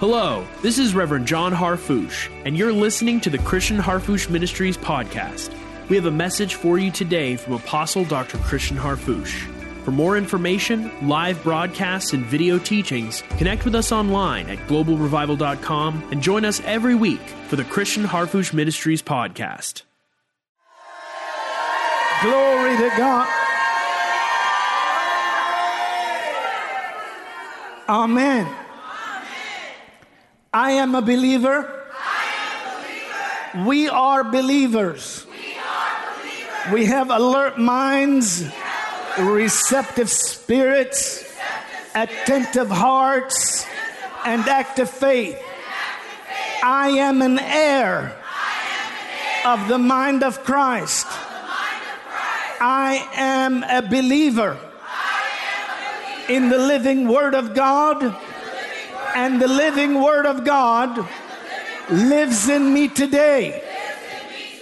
Hello, this is Reverend John Harfouche, and you're listening to the Christian Harfouche Ministries podcast. We have a message for you today from Apostle Dr. Christian Harfouche. For more information, live broadcasts, and video teachings, connect with us online at globalrevival.com and join us every week for the Christian Harfouche Ministries podcast. Glory to God. Amen. I am a believer. We are believers. We have alert minds, receptive spirits, attentive hearts, and active faith. I am an heir of the mind of Christ. I am a believer in the living Word of God, and the living Word of God lives in me today.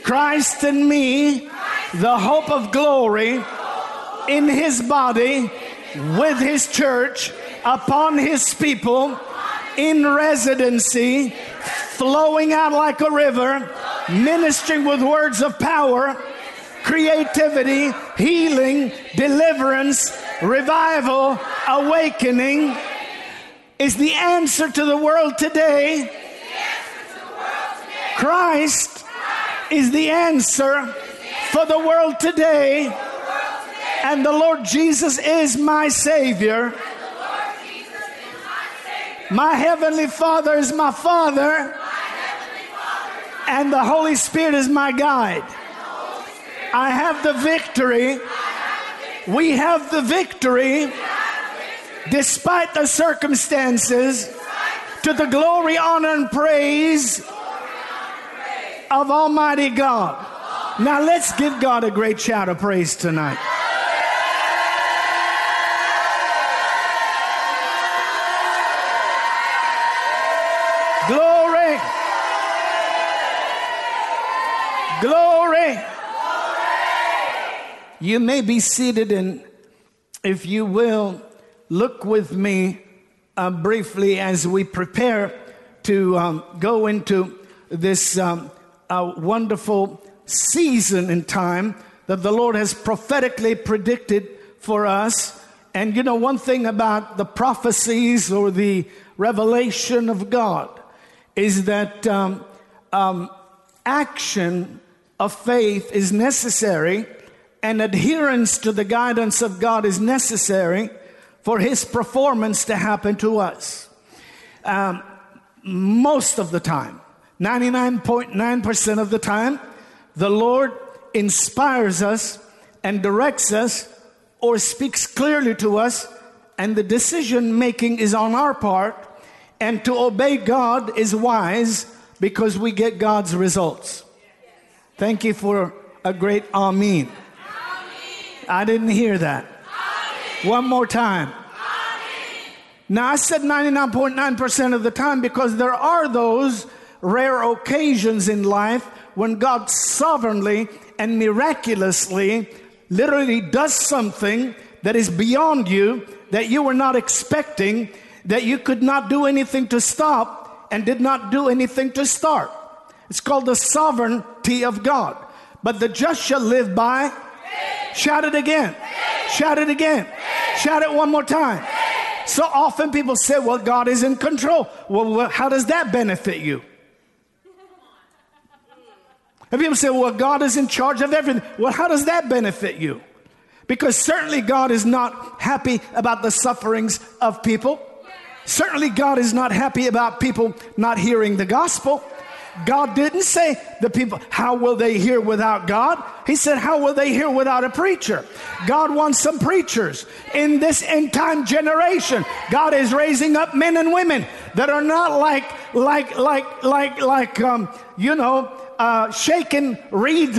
Christ in me, the hope of glory, in His body, with His church, upon His people, in residency, flowing out like a river, ministering with words of power creativity, healing, deliverance, revival, awakening is the answer to the world today. Christ is the answer for the world today. And the Lord Jesus is my Savior. My Heavenly Father is my Father. And the Holy Spirit is my guide. I have the victory. We have the victory despite the circumstances to the glory, honor, and praise of Almighty God. Now let's give God a great shout of praise tonight. Glory. Glory. You may be seated, and if you will, look with me uh, briefly as we prepare to um, go into this um, uh, wonderful season in time that the Lord has prophetically predicted for us. And you know, one thing about the prophecies or the revelation of God is that um, um action of faith is necessary and adherence to the guidance of God is necessary for His performance to happen to us. Um, most of the time, 99.9% of the time, the Lord inspires us and directs us or speaks clearly to us, and the decision making is on our part. And to obey God is wise because we get God's results. Thank you for a great Amen. I didn't hear that. One more time. Now, I said 99.9% of the time because there are those rare occasions in life when God sovereignly and miraculously literally does something that is beyond you, that you were not expecting, that you could not do anything to stop and did not do anything to start. It's called the sovereignty of God. But the just shall live by Shout it again. Shout it again. Shout it one more time. So often people say, well, God is in control. Well, how does that benefit you? And people say, well, God is in charge of everything. Well, how does that benefit you? Because certainly God is not happy about the sufferings of people. Certainly God is not happy about people not hearing the gospel. God didn't say the people, how will they hear without God? He said, how will they hear without a preacher? God wants some preachers in this end time generation. God is raising up men and women that are not like, like, like, like, like, um, you know, uh, shaking reeds,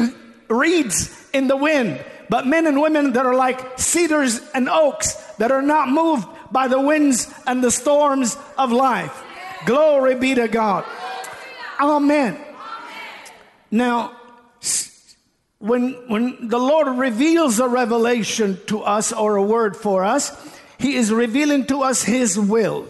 reeds in the wind, but men and women that are like cedars and oaks that are not moved by the winds and the storms of life. Glory be to God. Amen. Now, when, when the Lord reveals a revelation to us or a word for us, He is revealing to us His will.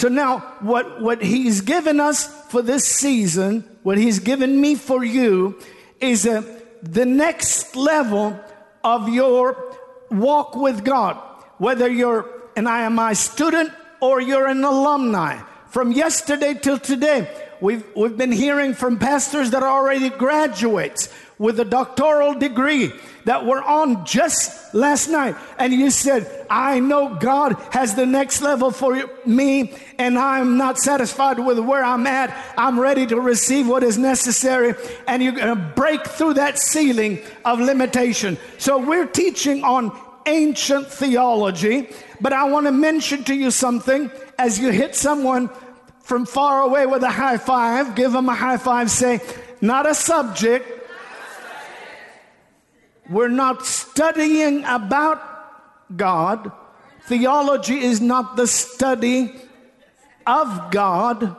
So now, what, what he's given us for this season, what he's given me for you, is a, the next level of your walk with God. Whether you're an IMI student or you're an alumni. From yesterday till today, we've, we've been hearing from pastors that are already graduates with a doctoral degree that were on just last night. And you said, I know God has the next level for me, and I'm not satisfied with where I'm at. I'm ready to receive what is necessary. And you're going to break through that ceiling of limitation. So we're teaching on ancient theology, but I want to mention to you something as you hit someone from far away with a high five, give them a high five, say, not a subject, we're not studying about God. Theology is not the study of God.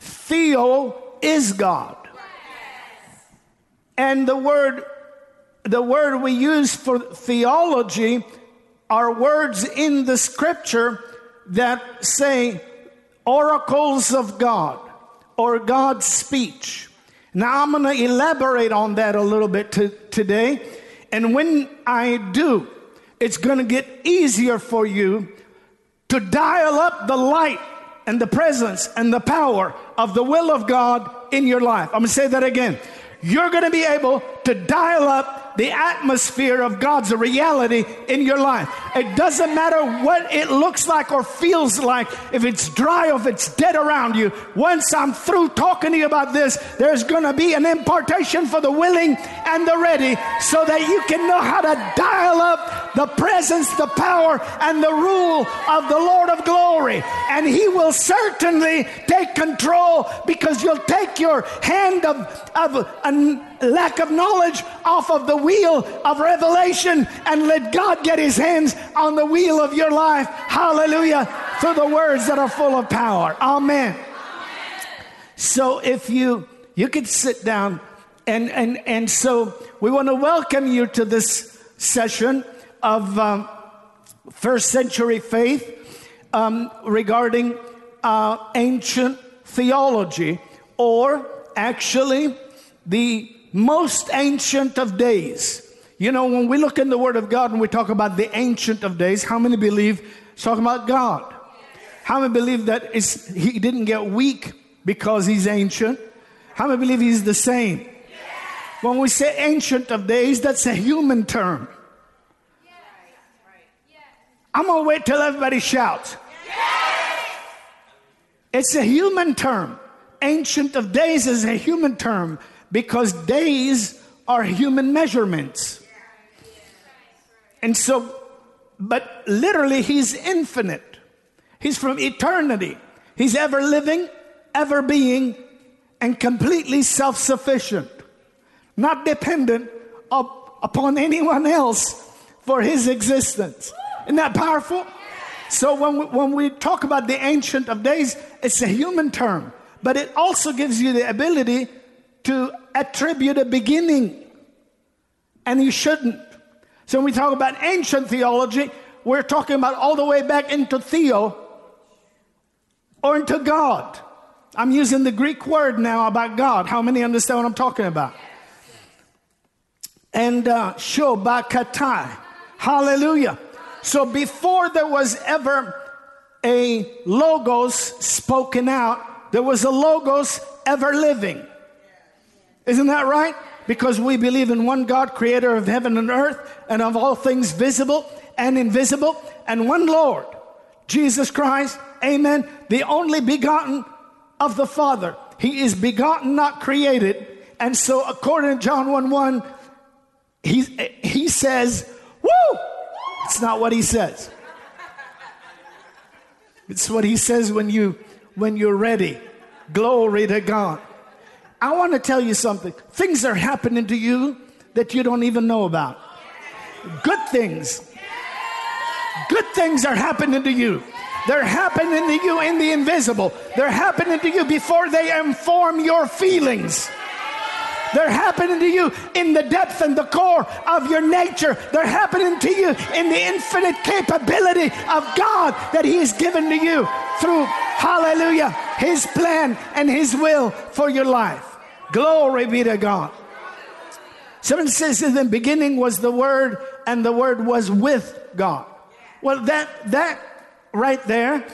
Theo is God. And the word the word we use for theology are words in the scripture that say oracles of God or God's speech. Now I'm going to elaborate on that a little bit to, today and when I do, it's going to get easier for you to dial up the light and the presence and the power of the will of God in your life. I'm going to say that again. You're going to be able to dial up the atmosphere of God's reality in your life. It doesn't matter what it looks like or feels like, if it's dry or if it's dead around you. Once I'm through talking to you about this, there's going to be an impartation for the willing and the ready so that you can know how to dial up the presence, the power, and the rule of the Lord of glory. And He will certainly take control because you'll take your hand of, of a lack of knowledge off of the wheel of revelation and let God get his hands on the wheel of your life. Hallelujah. Through the words that are full of power. Amen. So if you you could sit down and and and so we want to welcome you to this session of um, first century faith um, regarding uh, ancient theology or actually the most ancient of days. You know, when we look in the Word of God and we talk about the ancient of days, how many believe it's talking about God? How many believe that he didn't get weak because he's ancient? How many believe he's the same? When we say ancient of days, that's a human term. I'm going to wait till everybody shouts. It's a human term. Ancient of days is a human term because days are human measurements. And so, but literally, he's infinite. He's from eternity. He's ever living, ever being, and completely self sufficient, not dependent up upon anyone else for his existence. Isn't that powerful? So, when we, when we talk about the Ancient of Days, it's a human term, but it also gives you the ability to attribute a beginning, and you shouldn't. So when we talk about ancient theology, we're talking about all the way back into theo or into God. I'm using the Greek word now about God. How many understand what I'm talking about? And uh, shobakatai. Hallelujah. So before there was ever a logos spoken out, there was a logos ever living. Isn't that right? Because we believe in one God, creator of heaven and earth, and of all things visible and invisible, and one Lord, Jesus Christ, amen, the only begotten of the Father. He is begotten, not created. And so, according to John 1 1, he, he says, Woo! It's not what he says. It's what he says when you when you're ready. Glory to God. I want to tell you something. Things are happening to you that you don't even know about. Good things. Good things are happening to you. They're happening to you in the invisible. They're happening to you before they inform your feelings. They're happening to you in the depth and the core of your nature. They're happening to you in the infinite capability of God that He has given to you through, hallelujah, His plan and His will for your life. Glory be to God. Someone says in the beginning was the Word, and the Word was with God. Well, that, that right there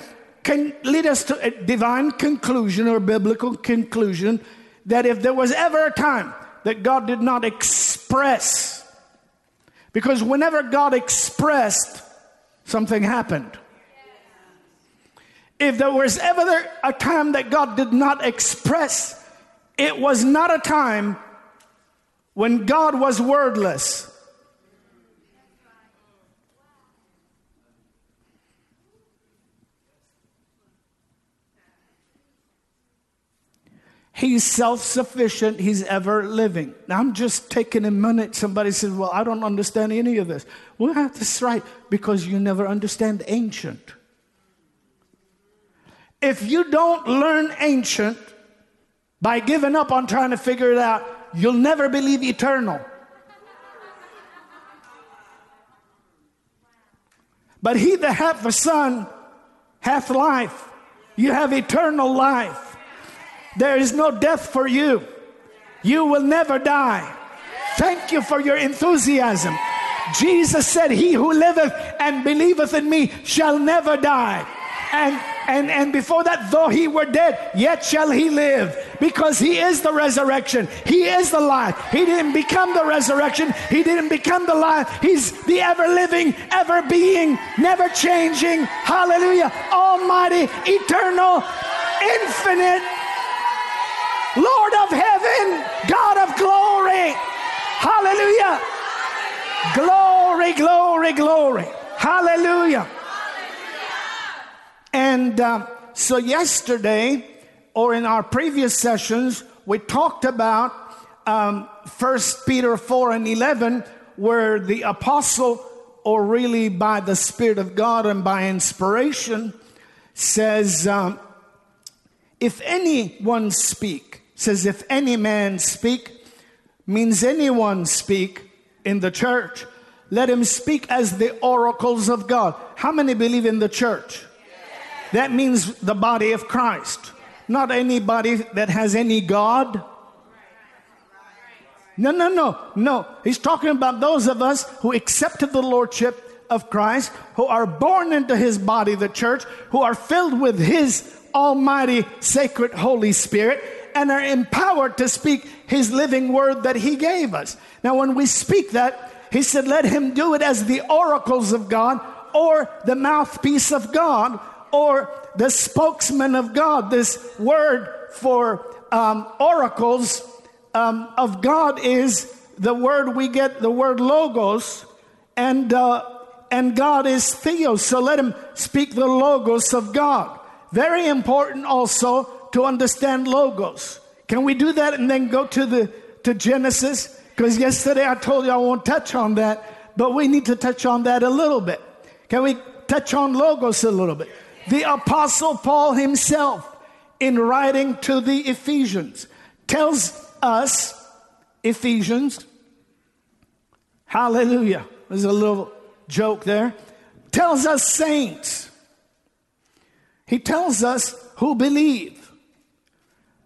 can lead us to a divine conclusion or biblical conclusion that if there was ever a time that God did not express, because whenever God expressed, something happened. If there was ever a time that God did not express, it was not a time when God was wordless. He's self sufficient. He's ever living. Now, I'm just taking a minute. Somebody says, Well, I don't understand any of this. Well, that's right, because you never understand ancient. If you don't learn ancient by giving up on trying to figure it out, you'll never believe eternal. But he that hath the Son hath life. You have eternal life. There is no death for you. You will never die. Thank you for your enthusiasm. Jesus said, He who liveth and believeth in me shall never die. And and, and before that, though he were dead, yet shall he live. Because he is the resurrection. He is the life. He didn't become the resurrection. He didn't become the life. He's the ever living, ever being, never changing. Hallelujah. Almighty, eternal, infinite Lord of heaven, God of glory. Hallelujah. Glory, glory, glory. Hallelujah. And uh, so, yesterday, or in our previous sessions, we talked about um, 1 Peter 4 and 11, where the apostle, or really by the Spirit of God and by inspiration, says, um, If anyone speak, says, if any man speak, means anyone speak in the church, let him speak as the oracles of God. How many believe in the church? That means the body of Christ, not anybody that has any God. No, no, no, no. He's talking about those of us who accepted the Lordship of Christ, who are born into his body, the church, who are filled with his almighty, sacred Holy Spirit and are empowered to speak his living word that he gave us. Now, when we speak that, he said, let him do it as the oracles of God or the mouthpiece of God or the spokesman of God. This word for um, oracles um, of God is the word we get, the word logos, and, uh, and God is theos. So let him speak the logos of God. Very important also to understand logos. Can we do that and then go to the to Genesis? Because yesterday I told you I won't touch on that, but we need to touch on that a little bit. Can we touch on logos a little bit? The apostle Paul himself in writing to the Ephesians tells us Ephesians Hallelujah. There's a little joke there. Tells us saints. He tells us who believe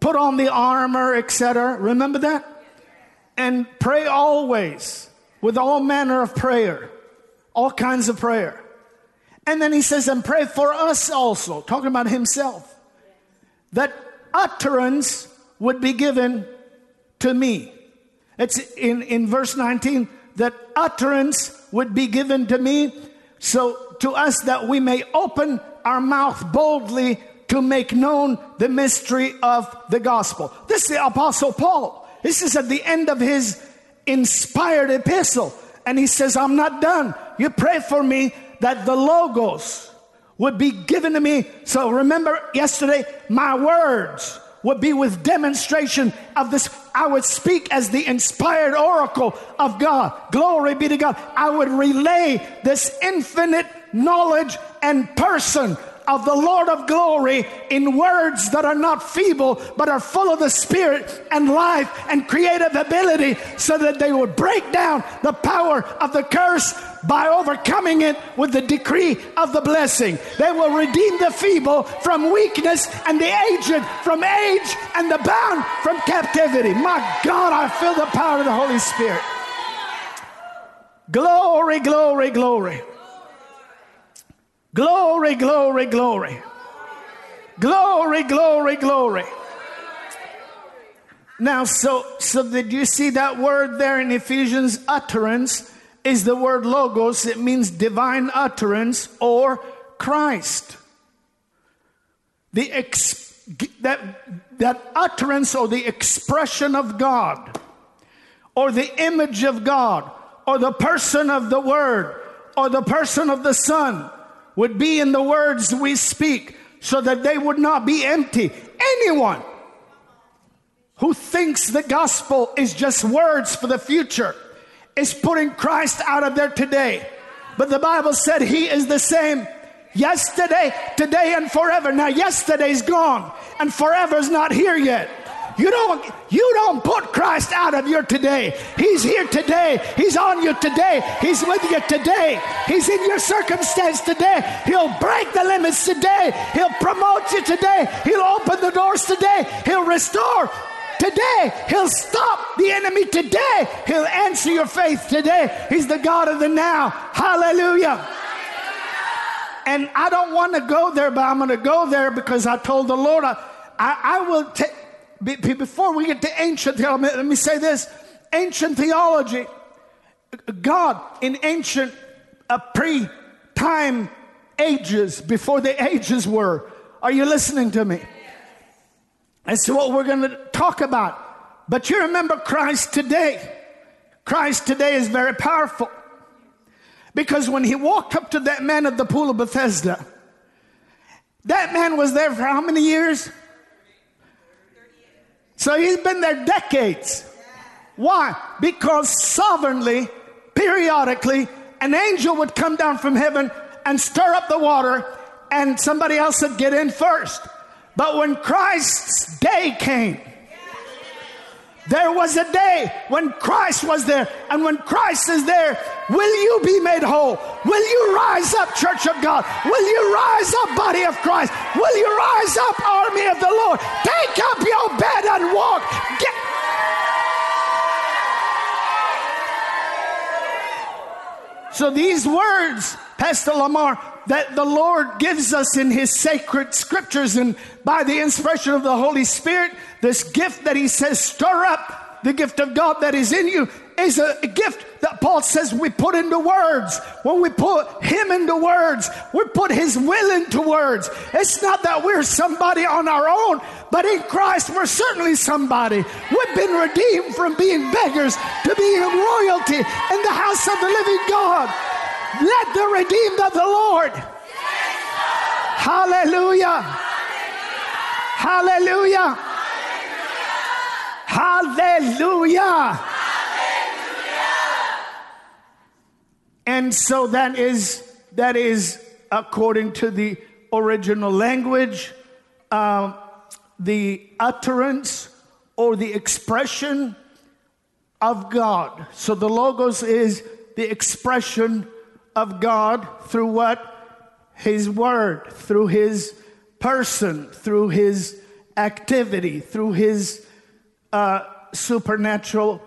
put on the armor, etc. Remember that? And pray always with all manner of prayer, all kinds of prayer. And then he says, and pray for us also, talking about himself, that utterance would be given to me. It's in, in verse 19 that utterance would be given to me, so to us that we may open our mouth boldly to make known the mystery of the gospel. This is the Apostle Paul. This is at the end of his inspired epistle. And he says, I'm not done. You pray for me that the Logos would be given to me. So remember yesterday, my words would be with demonstration of this. I would speak as the inspired oracle of God. Glory be to God. I would relay this infinite knowledge and person of the Lord of glory in words that are not feeble, but are full of the Spirit and life and creative ability, so that they will break down the power of the curse by overcoming it with the decree of the blessing. They will redeem the feeble from weakness and the aged from age and the bound from captivity. My God, I feel the power of the Holy Spirit. Glory, glory, glory. Glory, glory, glory. Glory, glory, glory. Now, so so did you see that word there in Ephesians? Utterance is the word logos. It means divine utterance or Christ. The ex, that that utterance or the expression of God or the image of God or the person of the Word or the person of the Son would be in the words we speak so that they would not be empty. Anyone who thinks the gospel is just words for the future is putting Christ out of there today. But the Bible said he is the same yesterday, today, and forever. Now, yesterday's gone, and forever's not here yet. You don't, you don't put Christ out of your today. He's here today. He's on you today. He's with you today. He's in your circumstance today. He'll break the limits today. He'll promote you today. He'll open the doors today. He'll restore today. He'll stop the enemy today. He'll answer your faith today. He's the God of the now. Hallelujah. And I don't want to go there, but I'm going to go there because I told the Lord I, I, I will take before we get to ancient theology, let me say this ancient theology, God in ancient uh, pre time ages, before the ages were. Are you listening to me? That's what we're going to talk about. But you remember Christ today. Christ today is very powerful. Because when he walked up to that man at the pool of Bethesda, that man was there for how many years? So he's been there decades. Why? Because sovereignly, periodically, an angel would come down from heaven and stir up the water, and somebody else would get in first. But when Christ's day came, there was a day when Christ was there, and when Christ is there, will you be made whole? Will you rise up, Church of God? Will you rise up, body of Christ? Will you rise up, army of the Lord? Take up your bed and walk. Get. So these words, Pastor Lamar, that the Lord gives us in His sacred scriptures and by the inspiration of the Holy Spirit, this gift that He says, stir up the gift of God that is in you, is a, gift that Paul says we put into words. When we put Him into words, we put His will into words. It's not that we're somebody on our own, but in Christ we're certainly somebody. We've been redeemed from being beggars to being royalty in the house of the living God. Let the redeemed of the Lord. Hallelujah. Hallelujah. Hallelujah. And so that is that is according to the original language, uh, the utterance or the expression of God. So the logos is the expression of God through what? His word, through his person, through his activity, through his uh, supernatural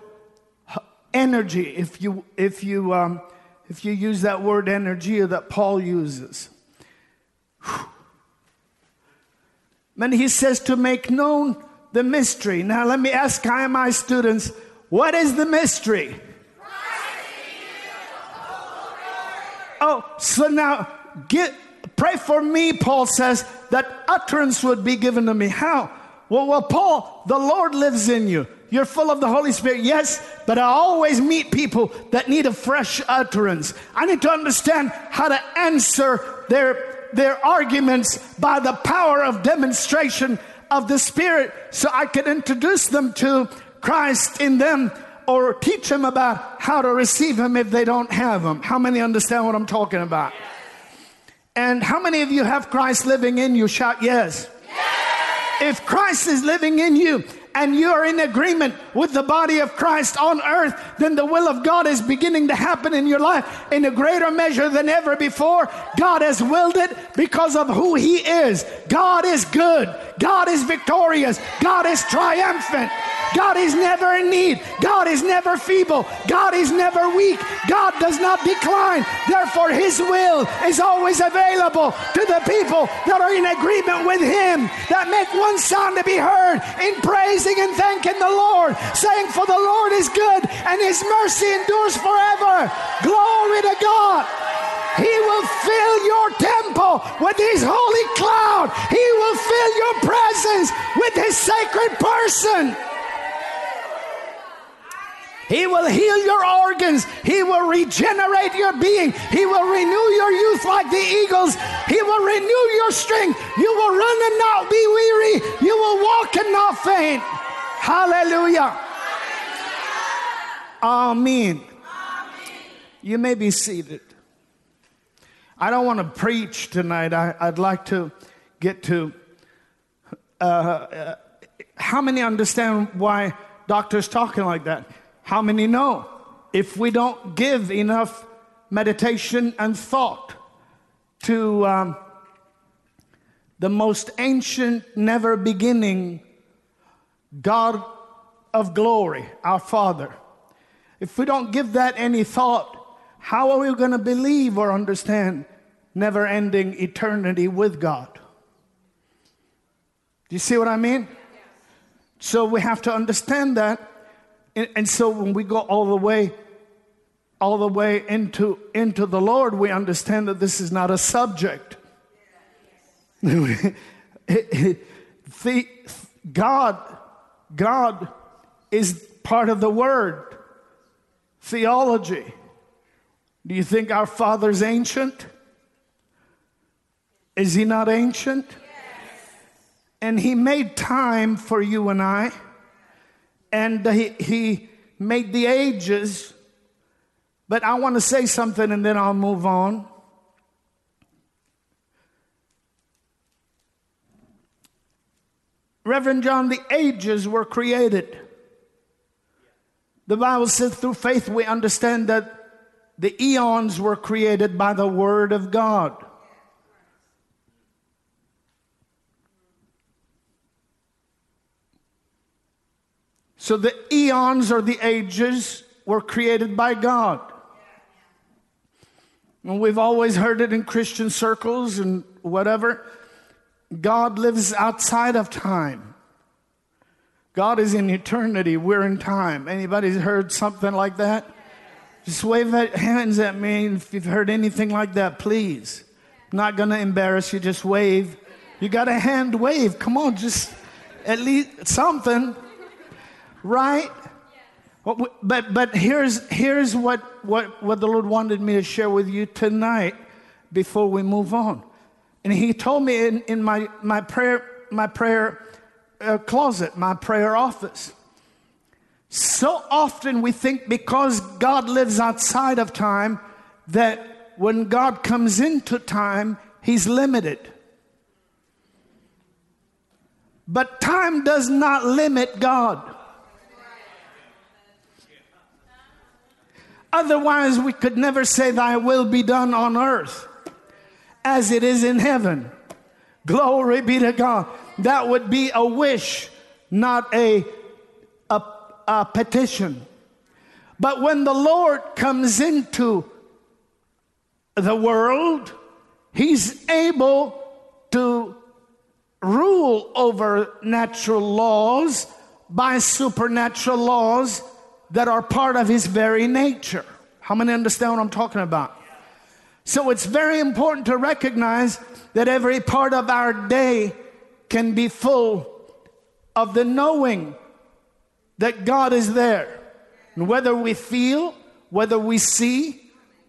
energy. If you, if, you, um, if you use that word energy that Paul uses. And he says to make known the mystery. Now, let me ask IMI students what is the mystery? Oh, so now get pray for me, Paul says, that utterance would be given to me. How? Well, well, Paul, the Lord lives in you. You're full of the Holy Spirit, yes, but I always meet people that need a fresh utterance. I need to understand how to answer their, their arguments by the power of demonstration of the Spirit so I can introduce them to Christ in them or teach them about how to receive Him if they don't have Him. How many understand what I'm talking about? And how many of you have Christ living in you? Shout yes. If Christ is living in you, and you are in agreement with the body of Christ on earth, then the will of God is beginning to happen in your life in a greater measure than ever before. God has willed it because of who He is. God is good. God is victorious. God is triumphant. God is never in need. God is never feeble. God is never weak. God does not decline. Therefore, His will is always available to the people that are in agreement with Him, that make one sound to be heard in praising and thanking the Lord, saying, For the Lord is good and His mercy endures forever. Glory to God. He will fill your temple with His holy cloud. He will fill your presence with His sacred person. He will heal your organs. He will regenerate your being. He will renew your youth like the eagles. He will renew your strength. You will run and not be weary. You will walk and not faint. Hallelujah. Amen. Amen. You may be seated. I don't want to preach tonight. I, would like to get to uh, uh, how many understand why doctors talking like that? How many know? If we don't give enough meditation and thought to um, the most ancient, never beginning God of glory, our Father, if we don't give that any thought, how are we going to believe or understand never ending eternity with God? Do you see what I mean? So we have to understand that and, and so when we go all the way, all the way into, into the Lord, we understand that this is not a subject. the, God, God is part of the Word, theology. Do you think our Father's ancient? Is he not ancient? Yes. And he made time for you and I and he, he made the ages. But I want to say something and then I'll move on. Reverend John, the ages were created. The Bible says through faith we understand that the eons were created by the Word of God. So the eons or the ages were created by God. And we've always heard it in Christian circles and whatever. God lives outside of time. God is in eternity. We're in time. Anybody heard something like that? Just wave hands at me if you've heard anything like that, please. I'm not going to embarrass you. Just wave. You got a hand wave. Come on, just at least something right? But but here's here's what, what, what the Lord wanted me to share with you tonight before we move on. And he told me in, in my, my prayer, my prayer uh, closet, my prayer office. So often we think because God lives outside of time that when God comes into time, he's limited. But time does not limit God. Otherwise, we could never say, Thy will be done on earth as it is in heaven. Glory be to God. That would be a wish, not a, a, a petition. But when the Lord comes into the world, He's able to rule over natural laws by supernatural laws that are part of his very nature. How many understand what I'm talking about? So it's very important to recognize that every part of our day can be full of the knowing that God is there. And whether we feel, whether we see,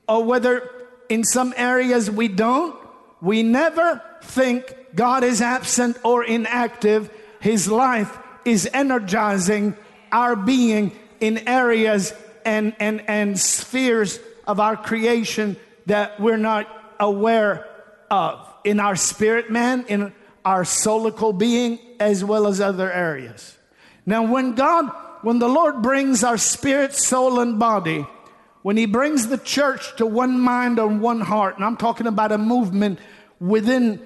or whether in some areas we don't, we never think God is absent or inactive. His life is energizing our being in areas and, and, and spheres of our creation that we're not aware of in our spirit man, in our soulical being, as well as other areas. Now, when God, when the Lord brings our spirit, soul, and body, when He brings the church to one mind and one heart, and I'm talking about a movement within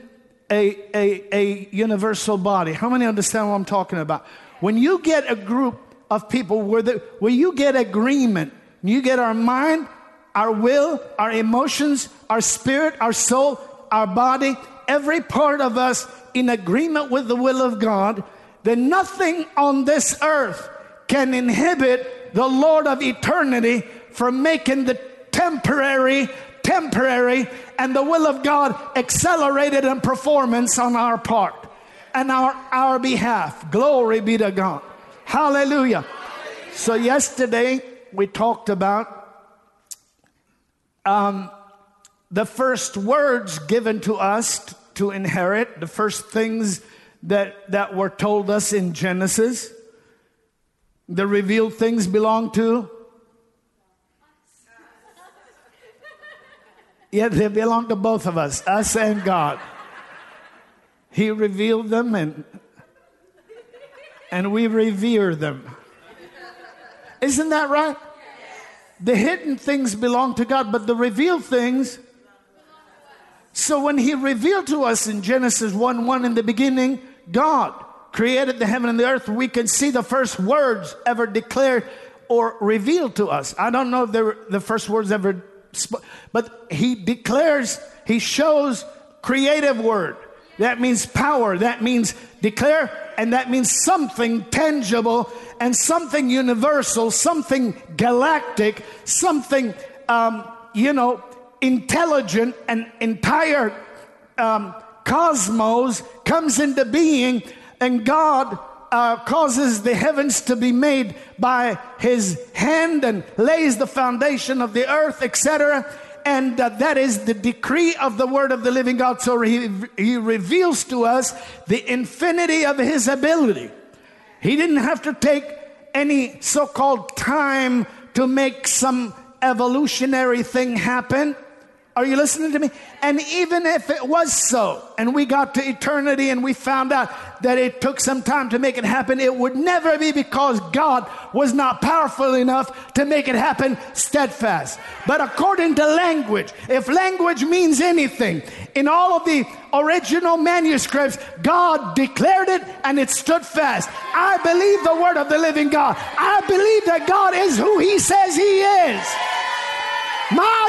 a, a, a universal body. How many understand what I'm talking about? When you get a group of people where, the, where you get agreement, you get our mind, our will, our emotions, our spirit, our soul, our body, every part of us in agreement with the will of God, then nothing on this earth can inhibit the Lord of eternity from making the temporary temporary and the will of God accelerated in performance on our part and our, our behalf. Glory be to God. Hallelujah. So, yesterday we talked about um, the first words given to us to inherit, the first things that, that were told us in Genesis. The revealed things belong to Yet they belong to both of us, us and God. He revealed them and, and we revere them. Isn't that right? The hidden things belong to God, but the revealed things. So when He revealed to us in Genesis 1 1 in the beginning, God created the heaven and the earth, we can see the first words ever declared or revealed to us. I don't know if they were the first words ever but he declares, he shows creative word. That means power. That means declare, and that means something tangible and something universal, something galactic, something, um, you know, intelligent and entire um, cosmos comes into being, and God uh, causes the heavens to be made by his hand and lays the foundation of the earth, etc. And uh, that is the decree of the word of the living God. So he, he reveals to us the infinity of his ability. He didn't have to take any so called time to make some evolutionary thing happen. Are you listening to me? And even if it was so, and we got to eternity and we found out that it took some time to make it happen, it would never be because God was not powerful enough to make it happen steadfast. But according to language, if language means anything, in all of the original manuscripts, God declared it and it stood fast. I believe the word of the living God. I believe that God is who He says He is. My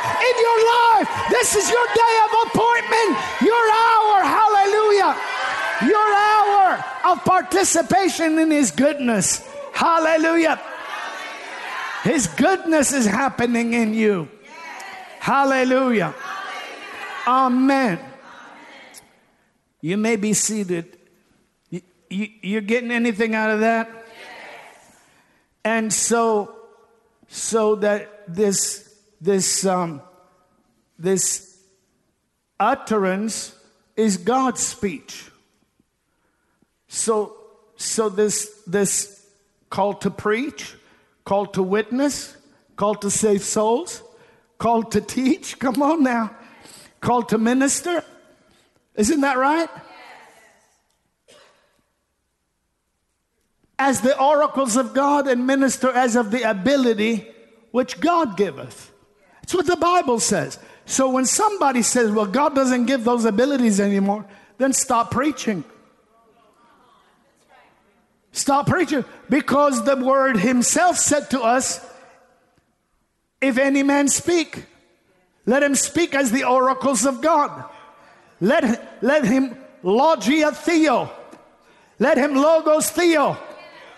in your life. This is your day of appointment, your hour. Hallelujah. Your hour of participation in His goodness. Hallelujah. His goodness is happening in you. Hallelujah. Amen. You may be seated. You, you, you're getting anything out of that? And so, so that this, this, um, this utterance is God's speech. So, so this, this call to preach, call to witness, call to save souls, call to teach, come on now, call to minister. Isn't that right? as the oracles of God and minister as of the ability which God giveth. That's what the Bible says. So when somebody says, well, God doesn't give those abilities anymore, then stop preaching. Stop preaching because the word himself said to us, if any man speak, let him speak as the oracles of God. Let, let him logia theo. Let him logos theo.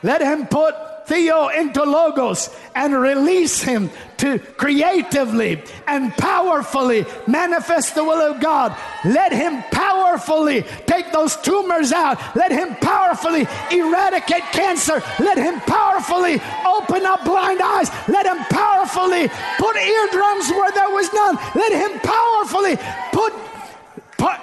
Let him put Theo into Logos and release him to creatively and powerfully manifest the will of God. Let him powerfully take those tumors out. Let him powerfully eradicate cancer. Let him powerfully open up blind eyes. Let him powerfully put eardrums where there was none. Let him powerfully put, put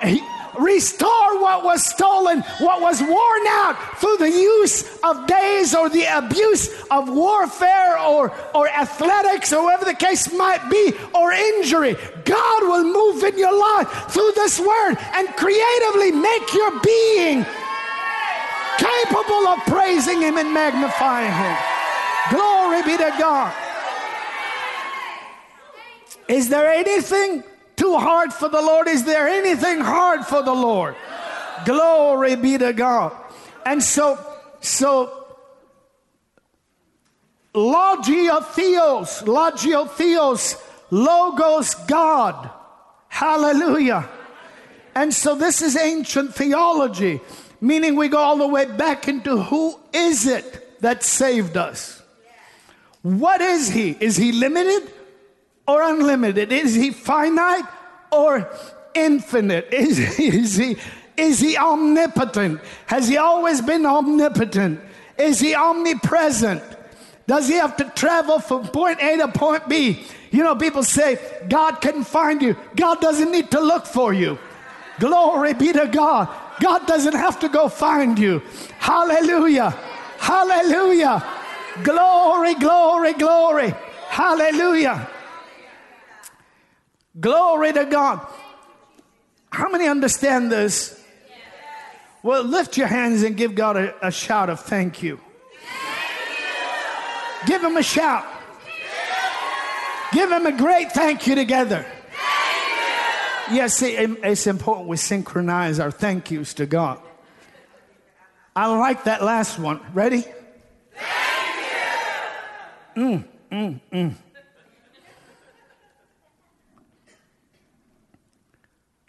restore what was stolen, what was worn out through the use of days or the abuse of warfare or, or athletics or whatever the case might be, or injury. God will move in your life through this word and creatively make your being capable of praising Him and magnifying Him. Glory be to God. Is there anything too hard for the Lord? Is there anything hard for the Lord? Glory be to God. And so, so Logiotheos, Logiotheos, Logos God. Hallelujah. And so this is ancient theology, meaning we go all the way back into who is it that saved us? What is he? Is he limited or unlimited? Is he finite or infinite? Is, is, he, is he omnipotent? Has he always been omnipotent? Is he omnipresent? Does he have to travel from point A to point B? You know, people say God can find you. God doesn't need to look for you. Glory be to God. God doesn't have to go find you. Hallelujah. Hallelujah. Glory, glory, glory. Hallelujah. Glory to God. How many understand this? Well, lift your hands and give God a, a shout of thank you. Give him a shout. Give him a great thank you together. Yes, see, it's important we synchronize our thank yous to God. I like that last one. Ready? Mm, mm, mm.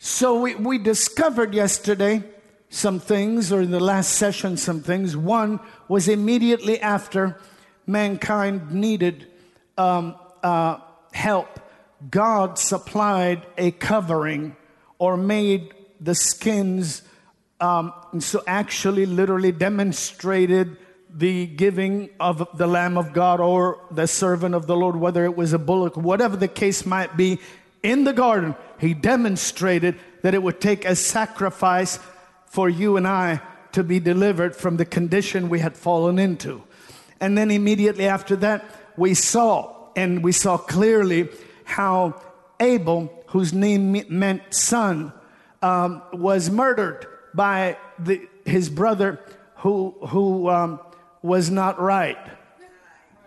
So we, we discovered yesterday some things, or in the last session, some things. One was immediately after mankind needed um, uh, help, God supplied a covering or made the skins, um, so actually, literally demonstrated the giving of the Lamb of God or the servant of the Lord, whether it was a bullock, whatever the case might be, in the garden, he demonstrated that it would take a sacrifice for you and I to be delivered from the condition we had fallen into. And then immediately after that, we saw, and we saw clearly how Abel, whose name meant son, um, was murdered by the, his brother who, who um, was not right.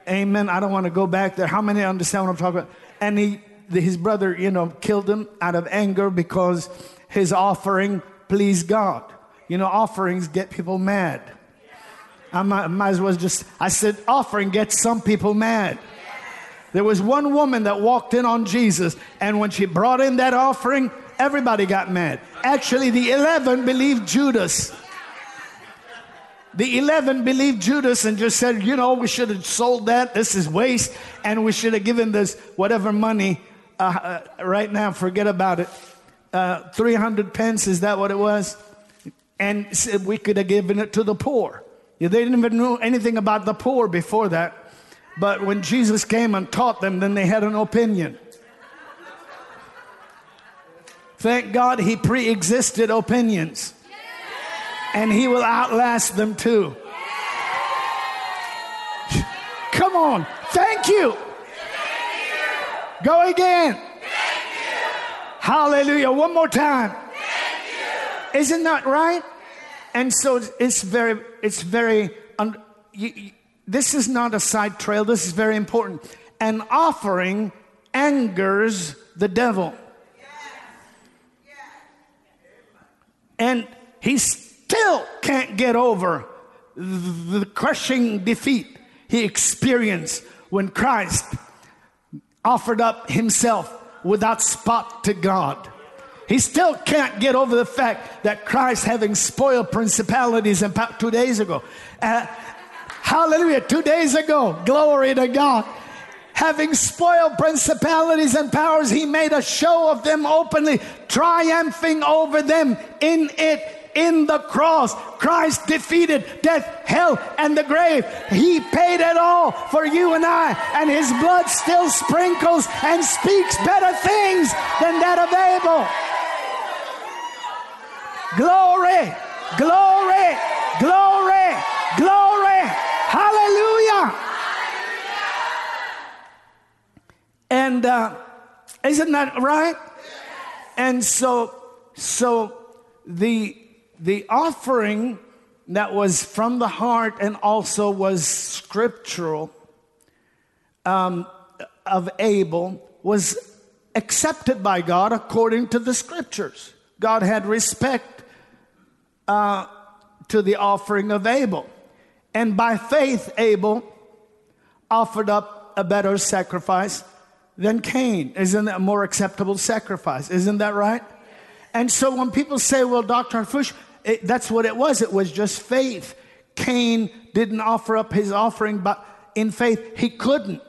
Amen. I don't want to go back there. How many understand what I'm talking about? And he, his brother, you know, killed him out of anger because his offering pleased God. You know, offerings get people mad. I might, might as well just, I said, offering gets some people mad. There was one woman that walked in on Jesus, and when she brought in that offering, everybody got mad. Actually, the 11 believed Judas. The 11 believed Judas and just said, you know, we should have sold that. This is waste. And we should have given this whatever money uh, uh, right now. Forget about it. Uh, 300 pence, is that what it was? And we could have given it to the poor. They didn't even know anything about the poor before that. But when Jesus came and taught them, then they had an opinion. Thank God he pre existed opinions. And he will outlast them too. Come on. Thank you. Go again. Hallelujah. One more time. Isn't that right? And so it's very, it's very, un, you, you, this is not a side trail. This is very important. An offering angers the devil. And he still can't get over the crushing defeat he experienced when Christ offered up himself without spot to God. He still can't get over the fact that Christ, having spoiled principalities and two days ago, uh, hallelujah, two days ago, glory to God, having spoiled principalities and powers, he made a show of them openly, triumphing over them in it in the cross. Christ defeated death, hell, and the grave. He paid it all for you and I, and his blood still sprinkles and speaks better things than that of Abel. Glory, glory, glory, glory. Hallelujah. And uh, isn't that right? And so, so the the offering that was from the heart and also was scriptural um, of Abel was accepted by God according to the scriptures. God had respect uh, to the offering of Abel. And by faith, Abel offered up a better sacrifice than Cain. Isn't that a more acceptable sacrifice? Isn't that right? And so when people say, well, Dr. Harfouche, it, that's what it was. It was just faith. Cain didn't offer up his offering, but in faith, he couldn't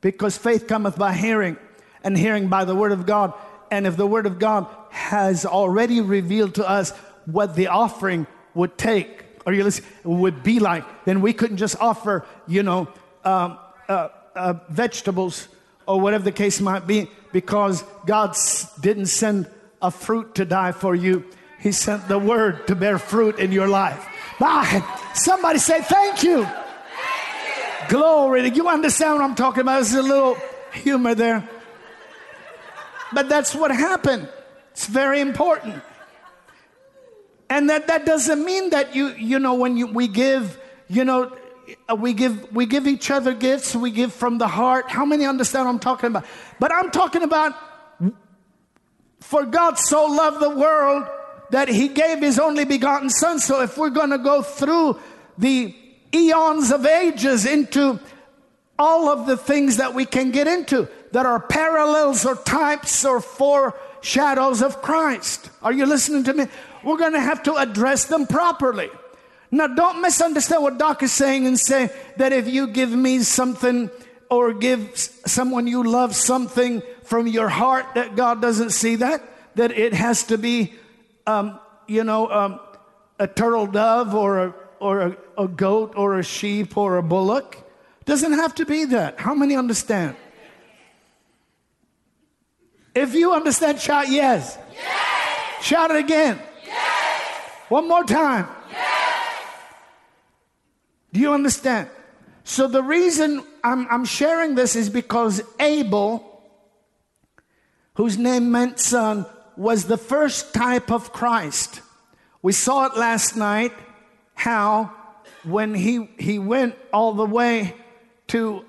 because faith cometh by hearing and hearing by the word of God. And if the word of God has already revealed to us what the offering would take, or you listen, would be like, then we couldn't just offer, you know, um, uh, uh, vegetables or whatever the case might be, because God didn't send a fruit to die for you. He sent the word to bear fruit in your life. Bye. Somebody say thank you. Thank you. Glory. You understand what I'm talking about? There's a little humor there. But that's what happened. It's very important. And that, that doesn't mean that you, you know, when you, we give, you know, uh, we give, we give each other gifts, we give from the heart. How many understand what I'm talking about? But I'm talking about for God so loved the world that he gave his only begotten son. So if we're going to go through the eons of ages into all of the things that we can get into that are parallels or types or foreshadows of Christ. Are you listening to me? We're going to have to address them properly. Now, don't misunderstand what Doc is saying and say that if you give me something or give someone you love something from your heart, that God doesn't see that, that it has to be um, you know, um, a turtle dove or, a, or a, a goat or a sheep or a bullock. Doesn't have to be that. How many understand? If you understand, shout yes. yes. Shout it again. Yes. One more time. Yes. Do you understand? So the reason I'm, I'm sharing this is because Abel, whose name meant son, was the first type of Christ. We saw it last night how when he, he went all the way to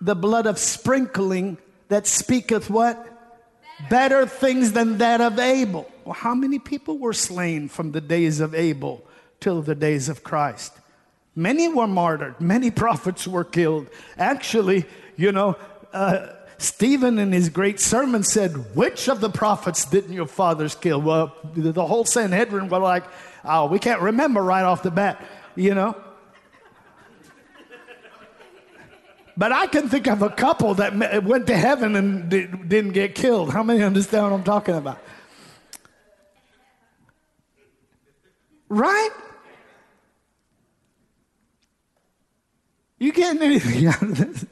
the blood of sprinkling that speaketh what? Better things than that of Abel. Well, how many people were slain from the days of Abel till the days of Christ? Many were martyred, many prophets were killed. Actually, you know, uh, Stephen, in his great sermon, said, Which of the prophets didn't your fathers kill? Well, the whole Sanhedrin were like, Oh, we can't remember right off the bat, you know? But I can think of a couple that went to heaven and didn't get killed. How many understand what I'm talking about? Right? You getting anything out of this?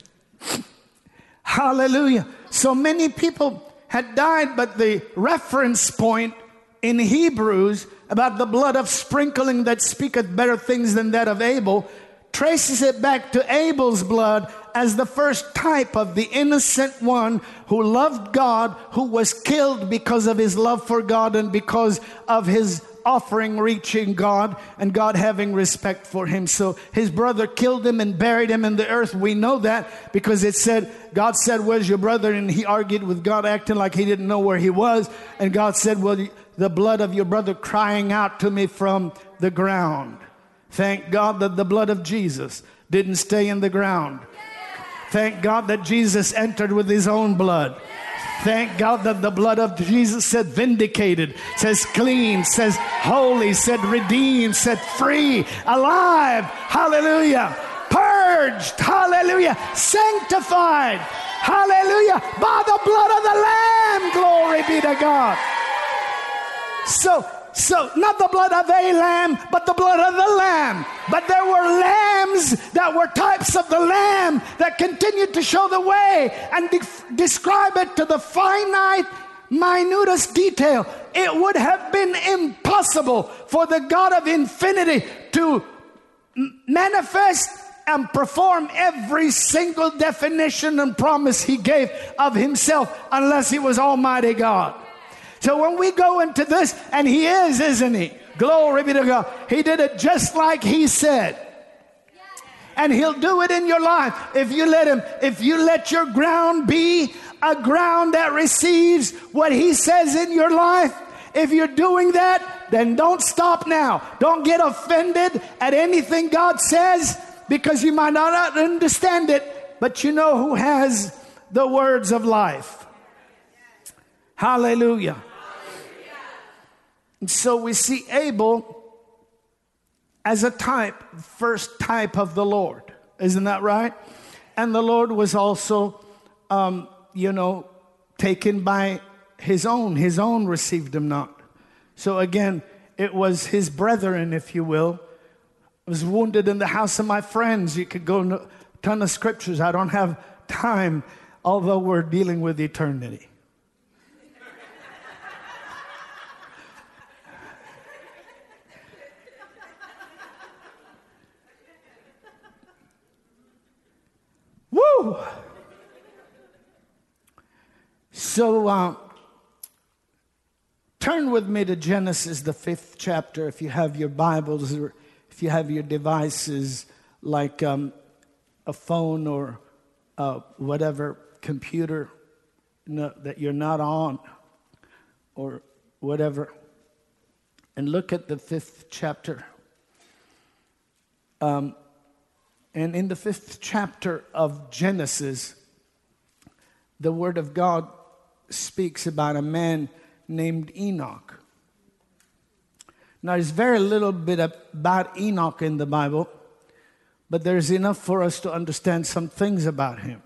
Hallelujah. So many people had died, but the reference point in Hebrews about the blood of sprinkling that speaketh better things than that of Abel traces it back to Abel's blood as the first type of the innocent one who loved God, who was killed because of his love for God and because of his offering reaching God and God having respect for him. So his brother killed him and buried him in the earth. We know that because it said, God said, Where's your brother? And he argued with God, acting like he didn't know where he was. And God said, Well, the blood of your brother crying out to me from the ground. Thank God that the blood of Jesus didn't stay in the ground. Thank God that Jesus entered with his own bload. Thank God that the blood of Jesus said vindicated, says clean, says holy, said redeemed, said free, alive. Hallelujah. Purged. Hallelujah. Sanctified. Hallelujah. By the blood of the Lamb. Glory be to God. So so, not the blood of a lamb, but the blood of the lamb. But there were lambs that were types of the lamb that continued to show the way and de- describe it to the finite, minutest detail. It would have been impossible for the God of infinity to m- manifest and perform every single definition and promise he gave of himself unless he was Almighty God. So when we go into this, and he is, isn't he? Glory be to God. He did it just like he said. And he'll do it in your life if you let him, if you let your ground be a ground that receives what he says in your life. If you're doing that, then don't stop now. Don't get offended at anything God says because you might not understand it, but you know who has the words of life. Hallelujah. And so we see Abel as a type, first type of the Lord. Isn't that right? And the Lord was also, um, you know, taken by his own. His own received him not. So again, it was his brethren, if you will. I was wounded in the house of my friends. You could go a ton of scriptures. I don't have time, although we're dealing with eternity. Woo! So, uh, turn with me to Genesis, the fifth chapter, if you have your Bibles or if you have your devices like um, a phone or uh, whatever computer no, that you're not on or whatever. And look at the fifth chapter. Um, and in the fifth chapter of Genesis, the Word of God speaks about a man named Enoch. Now, there's very little bit about Enoch in the Bible, but there's enough for us to understand some things about him.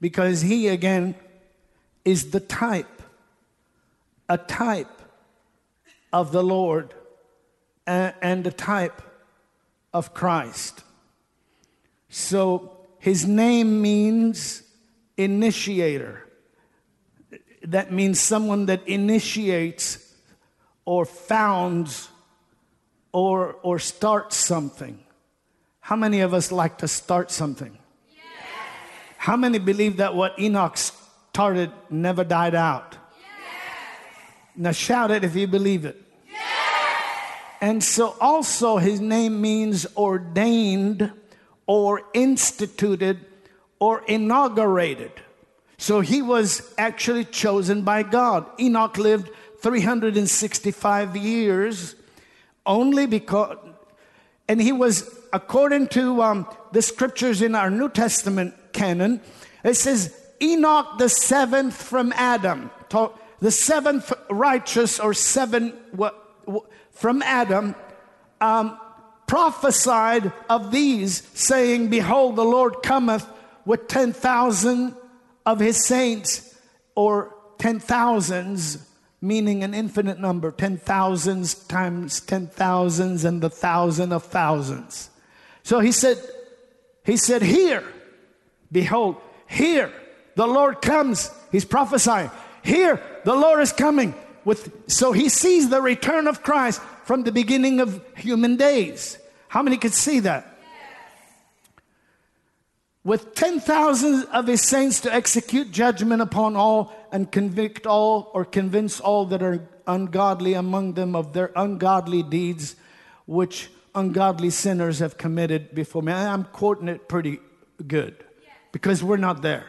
Because he, again, is the type, a type of the Lord and a type of Christ. So his name means initiator. That means someone that initiates or founds or, or starts something. How many of us like to start something? Yes. How many believe that what Enoch started never died out? Yes. Now shout it if you believe it. Yes. And so also his name means ordained or instituted or inaugurated. So he was actually chosen by God. Enoch lived 365 years only because, and he was, according to um, the scriptures in our New Testament canon, it says Enoch the seventh from Adam, the seventh righteous or seven from Adam. Um, prophesied of these, saying, Behold, the Lord cometh with 10,000 of his saints, or ten thousands, meaning an infinite number, ten thousands times ten thousands and the thousand of thousands. So he said, He said, Here, behold, here the Lord comes. He's prophesying. Here the Lord is coming with so he sees the return of Christ from the beginning of human days. How many could see that? With 10,000 of his saints to execute judgment upon all and convict all or convince all that are ungodly among them of their ungodly deeds, which ungodly sinners have committed before me. I'm quoting it pretty good because we're not there.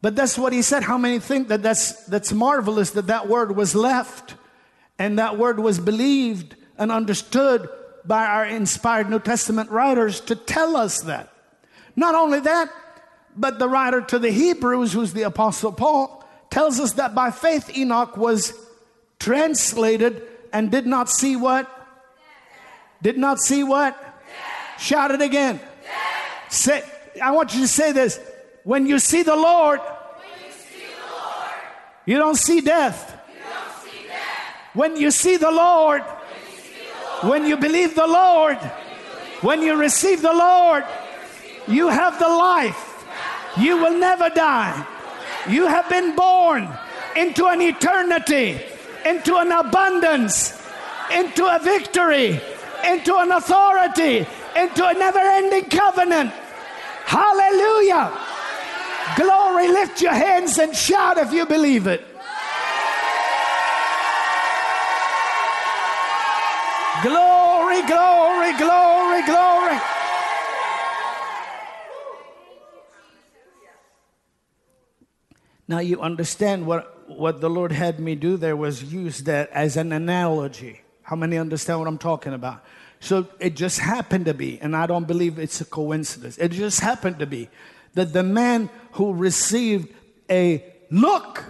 But that's what he said. How many think that that's, that's marvelous that that word was left and that word was believed and understood by our inspired New Testament writers to tell us that. Not only that, but the writer to the Hebrews, who's the Apostle Paul, tells us that by faith Enoch was translated and did not see what? Did not see what? Shout it again. Say, I want you to say this. When you see the Lord, you, don't see. You don't see death. When you see the Lord, when you believe the Lord, when you receive the Lord, you have the life. You will never die. You have been born into an eternity into an abundance, into a victory, into an authority, into a never ending covenant. Hallelujah. Glory, lift your hands and shout if you believe it. Glory, glory, glory, glory. Now you understand what, what the Lord had me do there was use that as an analogy. How many understand what I'm talking about? So it just happened to be, and I don't believe it's a coincidence, it just happened to be that the man who received a look,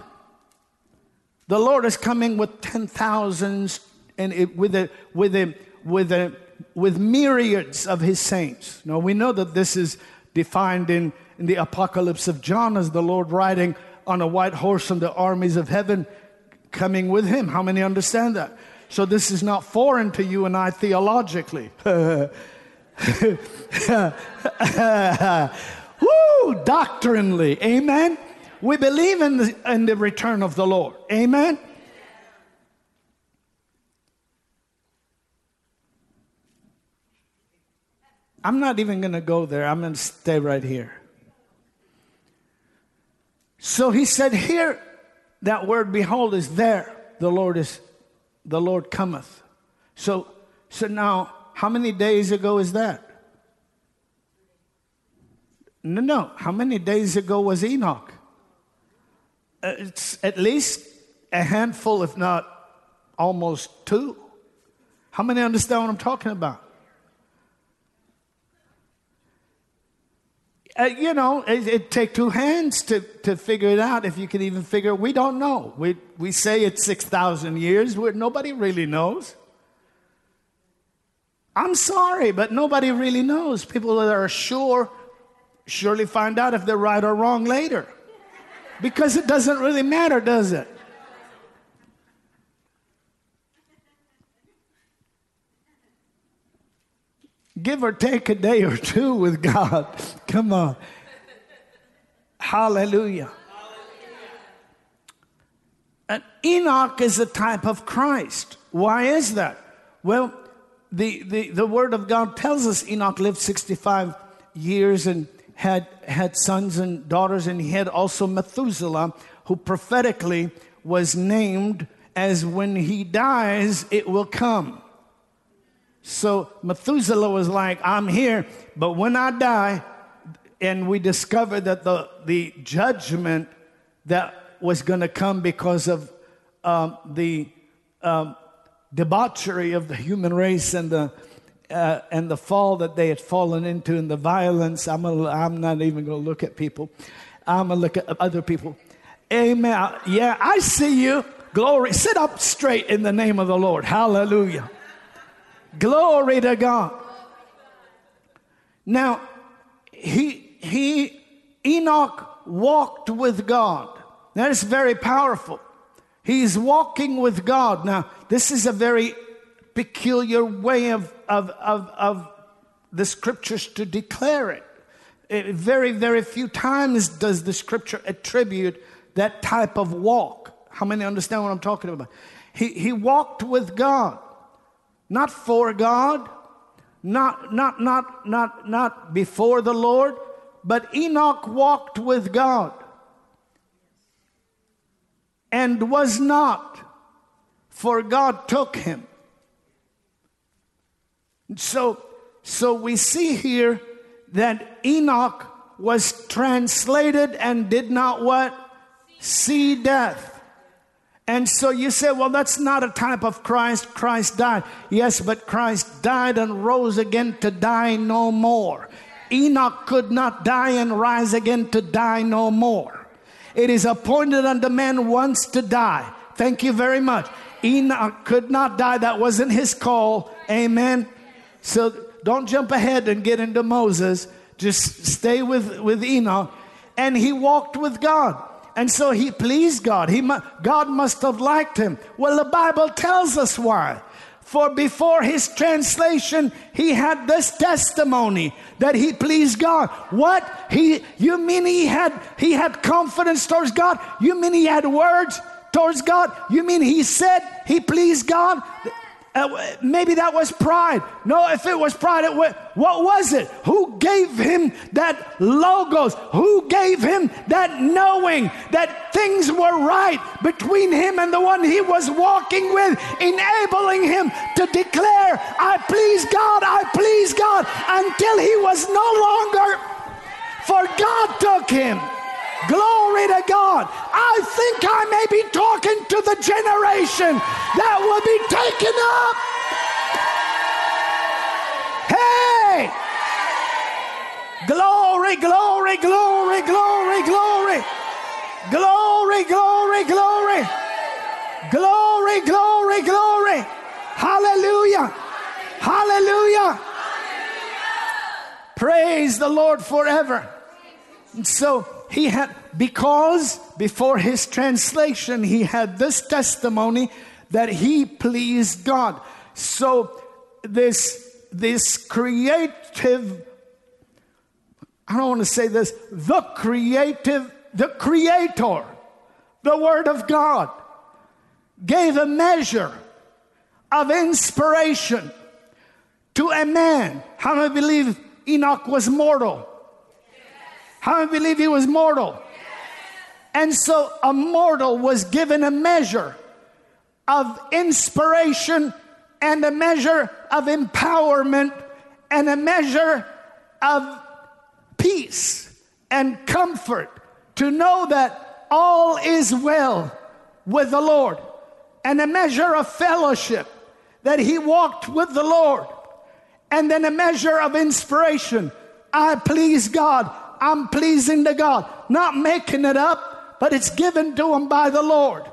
the Lord is coming with ten thousands and it, with a with a with a with myriads of his saints. Now we know that this is defined in, in the apocalypse of John as the Lord riding on a white horse and the armies of heaven coming with him. How many understand that? So this is not foreign to you and I theologically. Woo, doctrinally. Amen. We believe in the, in the return of the Lord. Amen. I'm not even going to go there. I'm going to stay right here. So he said, Here, that word behold is there. The Lord is the Lord cometh. So, so now, how many days ago is that? No, no. How many days ago was Enoch? Uh, it's at least a handful, if not almost two. How many understand what I'm talking about? Uh, you know, it, it take two hands to, to figure it out. If you can even figure, we don't know. We we say it's six thousand years. Where nobody really knows. I'm sorry, but nobody really knows. People that are sure surely find out if they're right or wrong later, because it doesn't really matter, does it? Give or take a day or two with God. Come on. Hallelujah. And Enoch is a type of Christ. Why is that? Well, the, the, the Word of God tells us Enoch lived 65 years and had, had sons and daughters, and he had also Methuselah, who prophetically was named as when he dies, it will come. So Methuselah was like, I'm here, but when I die, and we discovered that the, the judgment that was going to come because of um, the um, debauchery of the human race and the uh, and the fall that they had fallen into and the violence. I'm, I'm not even going to look at people. I'm going to look at other people. Amen. Yeah, I see you. Glory. Sit up straight in the name of the Lord. Hallelujah. Glory to God. Now, he, he, Enoch walked with God. That is very powerful. He's walking with God. Now, this is a very peculiar way of, of, of, of the scriptures to declare it. it. Very, very few times does the scripture attribute that type of walk. How many understand what I'm talking about? He, he walked with God not for God, not, not, not, not, not before the Lord, but Enoch walked with God and was not, for God took him. So, so we see here that Enoch was translated and did not what? See death. And so you say, well, that's not a type of Christ. Christ died. Yes, but Christ died and rose again to die no more. Enoch could not die and rise again to die no more. It is appointed unto man once to die. Thank you very much. Enoch could not die. That wasn't his call. Amen. So don't jump ahead and get into Moses. Just stay with, with Enoch. And he walked with God. And so he pleased God. He, God must have liked him. Well, the Bible tells us why. For before his translation, he had this testimony that he pleased God. What? He you mean he had he had confidence towards God? You mean he had words? towards God? You mean he said he pleased God? Uh, maybe that was pride. No, if it was pride, it was, what was it? Who gave him that logos? Who gave him that knowing that things were right between him and the one he was walking with, enabling him to declare, I please God, I please God, until he was no longer, for God took him. Glory to God. I think I may be talking to the generation that will be taken up. Hey! Glory, glory, glory, glory, glory. Glory, glory, glory. Glory, glory, glory. Hallelujah. Hallelujah. Praise the Lord forever. So he had, because before his translation, he had this testimony that he pleased God. So this, this creative, I don't want to say this, the creative, the creator, the word of God, gave a measure of inspiration to a man. How many believe Enoch was mortal? How many believe he was mortal? And so a mortal was given a measure of inspiration and a measure of empowerment and a measure of peace and comfort to know that all is well with the Lord and a measure of fellowship that he walked with the Lord and then a measure of inspiration. I please God I'm pleasing to God. Not making it up, but it's given to him by the Lord.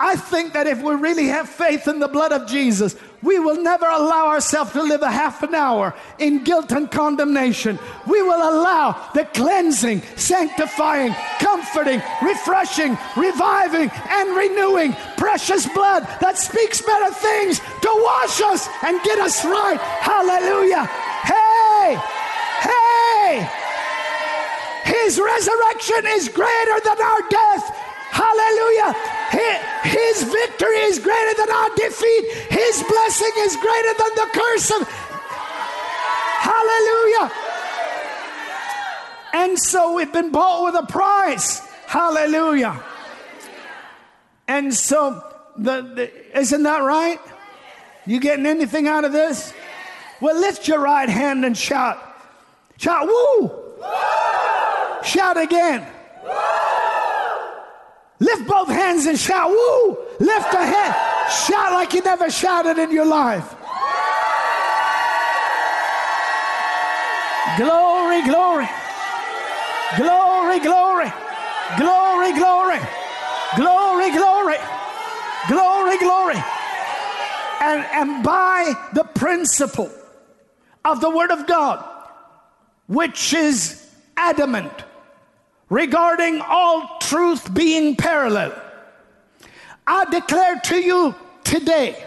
I think that if we really have faith in the blood of Jesus, we will never allow ourselves to live a half an hour in guilt and condemnation. We will allow the cleansing, sanctifying, comforting, refreshing, reviving, and renewing precious blood that speaks better things to wash us and get us right. Hallelujah. Hey, hey. His resurrection is greater than our death. Hallelujah. His victory is greater than our defeat. His blessing is greater than the curse of. Hallelujah. And so we've been bought with a price. Hallelujah. And so, the, the, isn't that right? You getting anything out of this? Well, lift your right hand and shout. Shout, woo! woo! Shout again. Lift both hands and shout, woo! Lift a hand. Shout like you never shouted in your life. Glory, glory. Glory, glory. Glory, glory. Glory, glory. Glory, glory. And, and by the principle of the Word of God, which is adamant, regarding all truth being parallel. I declare to you today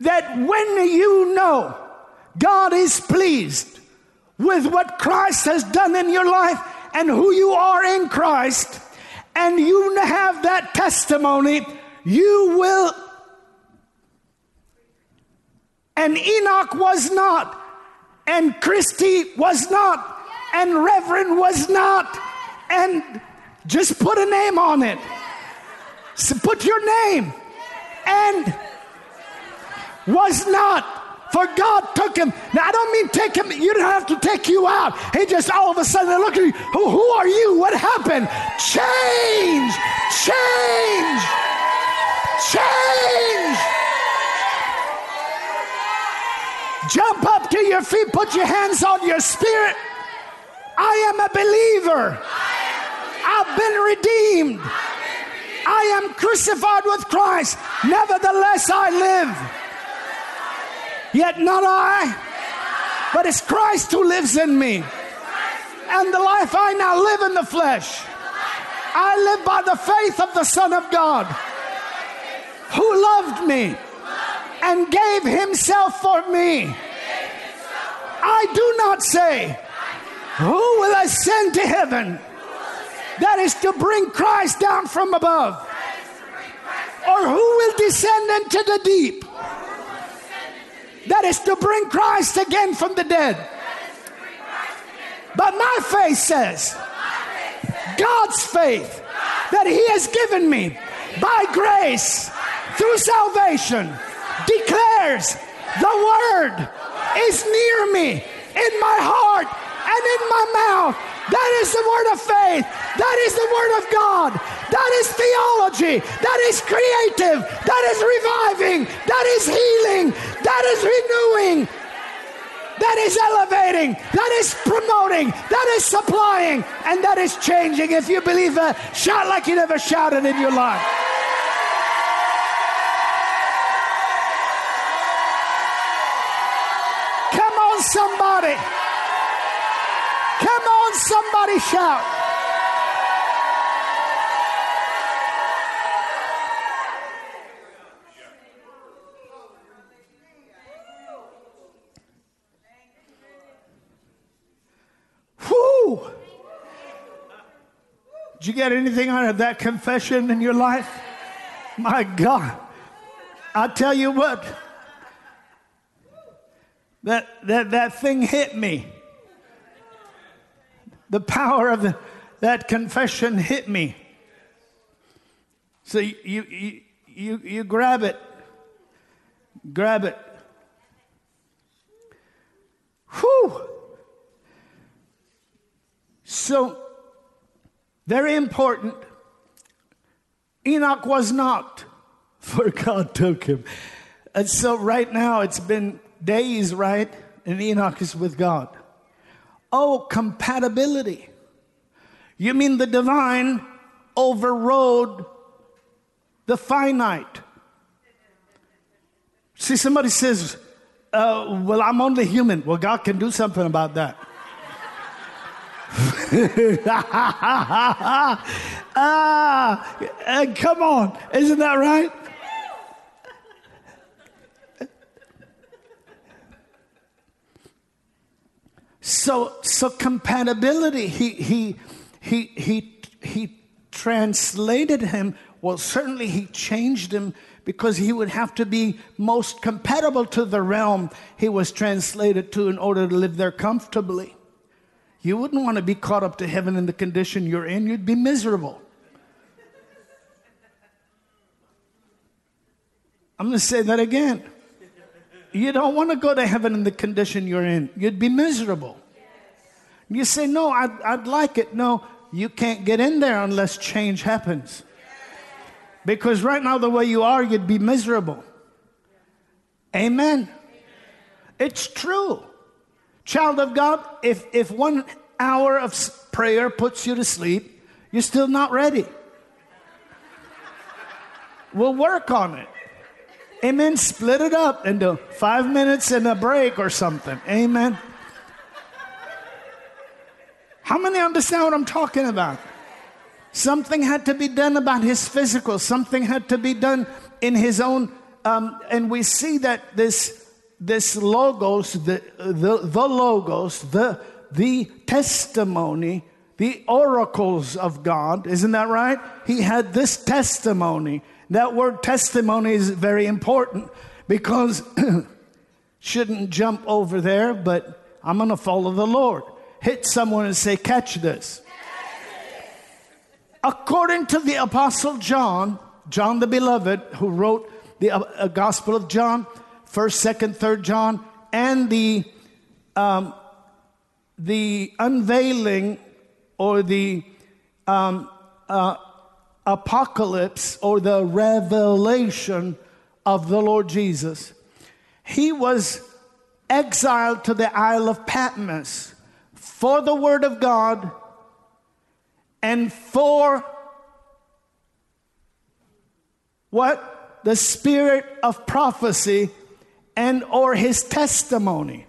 that when you know God is pleased with what Christ has done in your life and who you are in Christ, and you have that testimony, you will. And Enoch was not, and Christy was not, and Reverend was not. And just put a name on it. So put your name. And was not. For God took him. Now, I don't mean take him, you don't have to take you out. He just all of a sudden look at you. Who, who are you? What happened? Change! Change! Change! Jump up to your feet, put your hands on your spirit. I am a believer. I've been redeemed. I am crucified with Christ. Nevertheless, I live. Yet not I, but it's Christ who lives in me. And the life I now live in the flesh, I live by the faith of the Son of God who loved me and gave himself for me. I do not say, who will ascend to heaven? That is to bring Christ down from above. Or who will descend into the deep? That is to bring Christ again from the dead. But my faith says, God's faith that He has given me by grace through salvation declares the Word is near me in my heart and in my mouth. That is the word of faith. That is the word of God. That is theology. That is creative. That is reviving. That is healing. That is renewing. That is elevating. That is promoting. That is supplying. And that is changing. If you believe that, shout like you never shouted in your life. Come on, somebody. On, somebody shout. Did you get anything out of that confession in your life? My God. I tell you what, that, that, that thing hit me. The power of the, that confession hit me. So you, you, you, you grab it. Grab it. Whew. So, very important. Enoch was not, for God took him. And so, right now, it's been days, right? And Enoch is with God. Oh, compatibility. You mean the divine overrode the finite? See, somebody says, uh, Well, I'm only human. Well, God can do something about that. ah, uh, come on. Isn't that right? So, so compatibility, he, he, he, he, he translated him. Well, certainly he changed him because he would have to be most compatible to the realm he was translated to in order to live there comfortably. You wouldn't want to be caught up to heaven in the condition you're in, you'd be miserable. I'm going to say that again. You don't want to go to heaven in the condition you're in. You'd be miserable. You say, No, I'd, I'd like it. No, you can't get in there unless change happens. Because right now, the way you are, you'd be miserable. Amen. It's true. Child of God, if, if one hour of prayer puts you to sleep, you're still not ready. We'll work on it. Amen. Split it up into five minutes and a break or something. Amen. How many understand what I'm talking about? Something had to be done about his physical, something had to be done in his own. Um, and we see that this, this logos, the, the, the logos, the, the testimony, the oracles of God, isn't that right? He had this testimony that word testimony is very important because shouldn't jump over there, but I'm going to follow the Lord. Hit someone and say, Catch this. According to the Apostle John, John the Beloved, who wrote the uh, Gospel of John, 1st, 2nd, 3rd John, and the, um, the unveiling or the um, uh, apocalypse or the revelation of the Lord Jesus. He was exiled to the Isle of Patmos for the Word of God and for what? The spirit of prophecy and or his testimony.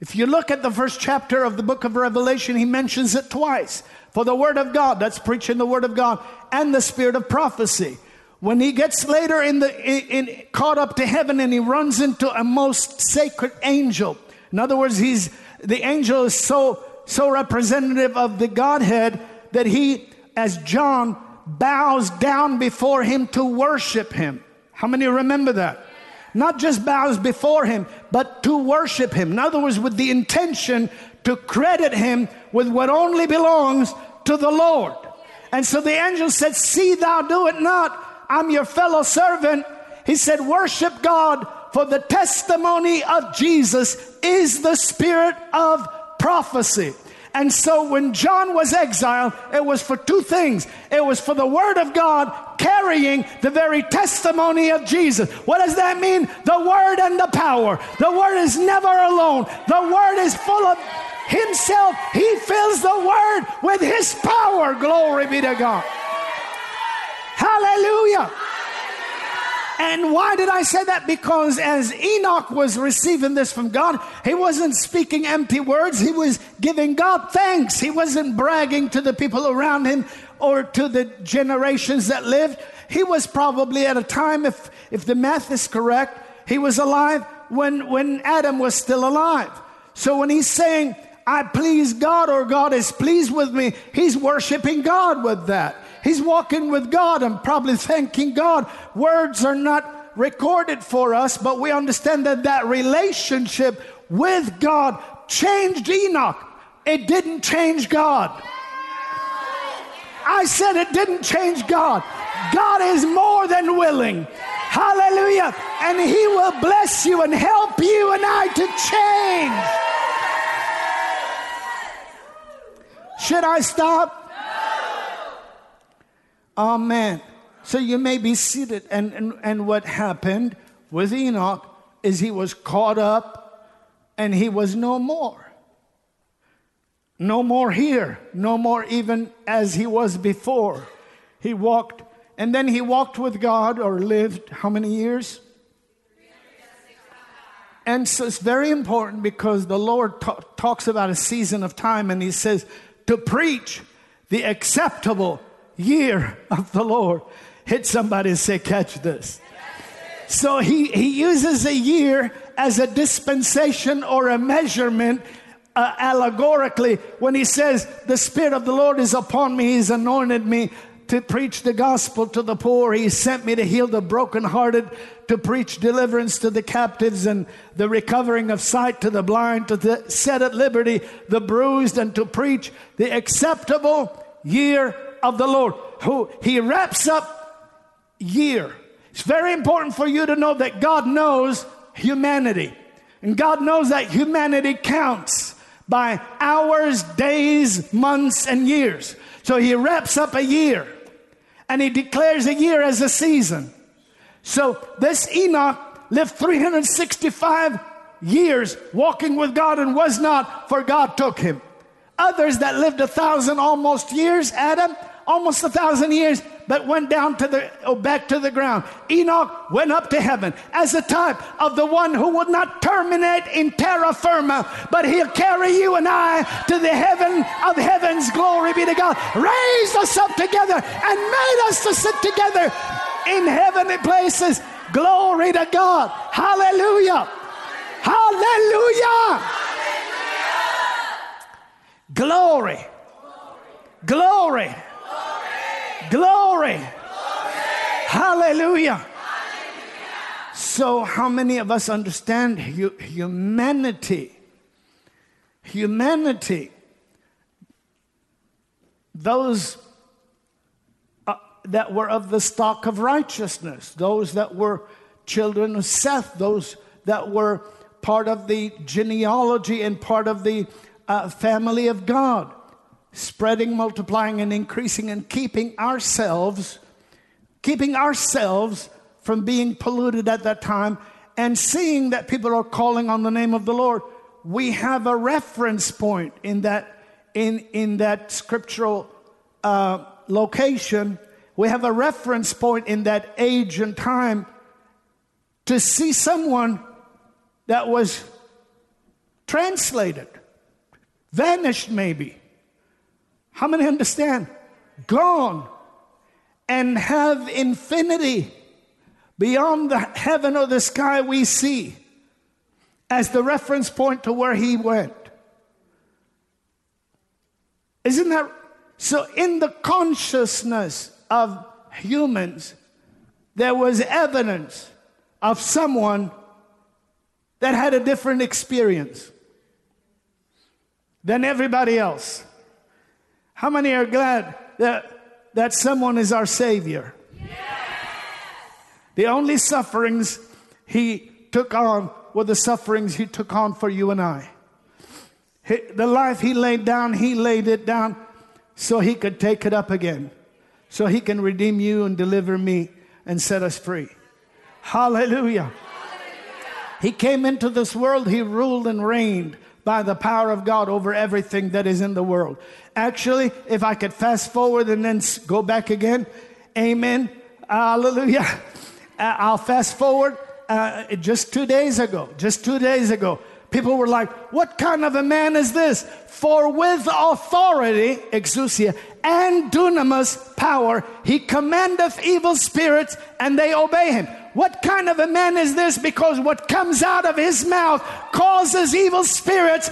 If you look at the first chapter of the book of Revelation, he mentions it twice. For the word of God, that's preaching the word of God, and the spirit of prophecy. When he gets later in the in, in, caught up to heaven and he runs into a most sacred angel. In other words, he's the angel is so so representative of the Godhead that he, as John, bows down before him to worship him. How many remember that? Not just bows before him, but to worship him. In other words, with the intention to credit him with what only belongs to the Lord. And so the angel said, See thou do it not. I'm your fellow servant. He said, Worship God, for the testimony of Jesus is the spirit of prophecy. And so when John was exiled, it was for two things. It was for the word of God carrying the very testimony of Jesus. What does that mean? The word and the power. The word is never alone. The word is full of himself. He fills the word with his power. Glory be to God. Hallelujah. And why did I say that? Because as Enoch was receiving this from God, he wasn't speaking empty words. He was giving God thanks. He wasn't bragging to the people around him or to the generations that lived. He was probably at a time, if, if the math is correct, he was alive when, when Adam was still alive. So when he's saying, I please God or God is pleased with me, he's worshiping God with that. He's walking with God and probably thanking God. Words are not recorded for us, but we understand that that relationship with God changed Enoch. It didn't change God. I said it didn't change God. God is more than willing. Hallelujah. And He will bless you and help you and I to change. Should I stop? No. Amen. So you may be seated. And, and, and what happened with Enoch is he was caught up and he was no more. No more here, no more even as he was before. He walked, and then he walked with God or lived how many years? And so it's very important because the Lord t- talks about a season of time and he says to preach the acceptable year of the Lord. Hit somebody and say, Catch this. So he, he uses a year as a dispensation or a measurement uh, allegorically when he says, The Spirit of the Lord is upon me, He's anointed me to preach the gospel to the poor. He sent me to heal the brokenhearted, to preach deliverance to the captives and the recovering of sight to the blind, to set at liberty the bruised, and to preach the acceptable year of the Lord. Who he wraps up year. It's very important for you to know that God knows humanity. And God knows that humanity counts by hours, days, months, and years. So he wraps up a year and he declares a year as a season. So this Enoch lived 365 years walking with God and was not, for God took him. Others that lived a thousand almost years, Adam, almost a thousand years, but went down to the oh, back to the ground. Enoch went up to heaven as a type of the one who would not terminate in terra firma, but he'll carry you and I to the heaven of heavens. Glory be to God. Raised us up together and made us to sit together in heavenly places. Glory to God. Hallelujah. Hallelujah. Glory. Glory. Glory. Glory. Hallelujah. Hallelujah. So, how many of us understand hu- humanity? Humanity. Those uh, that were of the stock of righteousness, those that were children of Seth, those that were part of the genealogy and part of the uh, family of God spreading, multiplying, and increasing, and keeping ourselves, keeping ourselves from being polluted at that time, and seeing that people are calling on the name of the Lord, we have a reference point in that in in that scriptural uh, location. We have a reference point in that age and time to see someone that was translated, vanished maybe, how many understand? Gone and have infinity beyond the heaven or the sky we see as the reference point to where he went. Isn't that So, in the consciousness of humans, there was evidence of someone that had a different experience than everybody else. How many are glad that, that someone is our Savior? Yes. The only sufferings he took on were the sufferings he took on for you and I. The life he laid down, he laid it down so he could take it up again, so he can redeem you and deliver me and set us free. Hallelujah. He came into this world, he ruled and reigned by the power of God over everything that is in the world. Actually, if I could fast forward and then go back again, amen, hallelujah. I'll fast forward uh, just two days ago, just two days ago. People were like, What kind of a man is this? For with authority, exousia, and dunamis power, he commandeth evil spirits and they obey him. What kind of a man is this? Because what comes out of his mouth causes evil spirits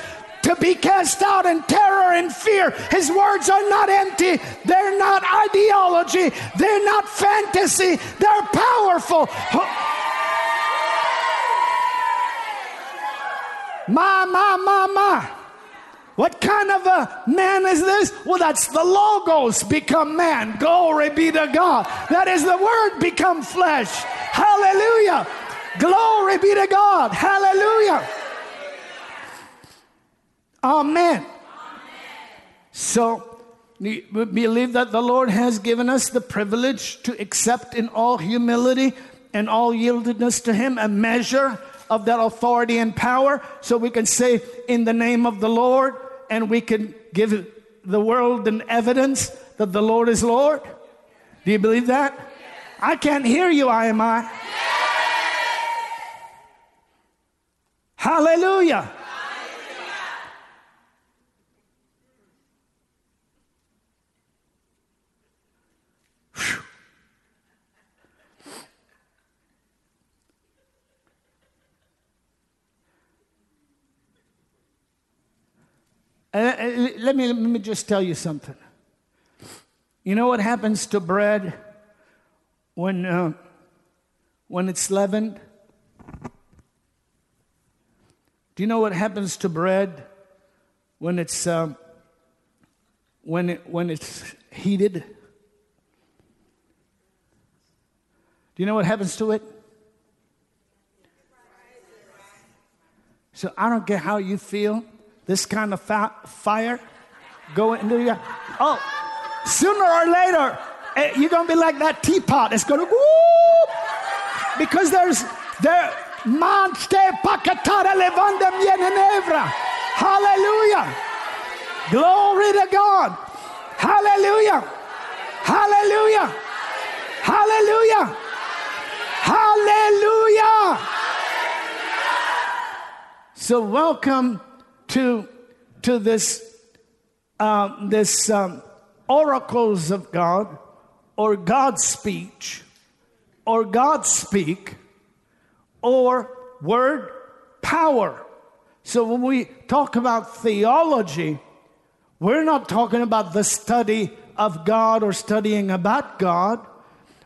to be cast out in terror and fear. His words are not empty, they're not ideology, they're not fantasy, they're powerful. My, my, my, my. What kind of a man is this? Well, that's the Logos become man. Glory be to God. That is the Word become flesh. Hallelujah. Glory be to God. Hallelujah. Amen. So, we believe that the Lord has given us the privilege to accept in all humility and all yieldedness to Him a measure of that authority and power so we can say, In the name of the Lord, and we can give the world an evidence that the Lord is Lord. Do you believe that? I can't hear you, I am I. Hallelujah. Uh, uh, let, me, let me just tell you something. You know what happens to bread when, uh, when it's leavened? Do you know what happens to bread when it's, uh, when, it, when it's heated? Do you know what happens to it? So I don't care how you feel this kind of fa- fire going into your. Oh, sooner or later, eh, you're going to be like that teapot. It's going to whoop. Because there's there. Mante pacatara levanda mienenevra. Hallelujah. Glory to God. Hallelujah. Hallelujah. Hallelujah. Hallelujah. So welcome to, to this, um, this um, oracles of God or God's speech or God speak or word power. So when we talk about theology, we're not talking about the study of God or studying about God.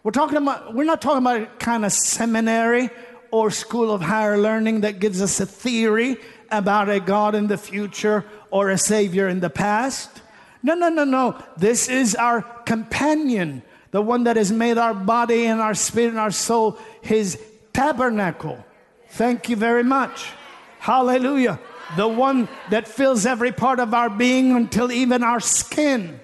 We're talking about we're not talking about kind of seminary or school of higher learning that gives us a theory about a God in the future or a Savior in the past. No, no, no, no. This is our companion, the one that has made our body and our spirit and our soul his tabernacle. Thank you very much. Hallelujah. The one that fills every part of our being until even our skin.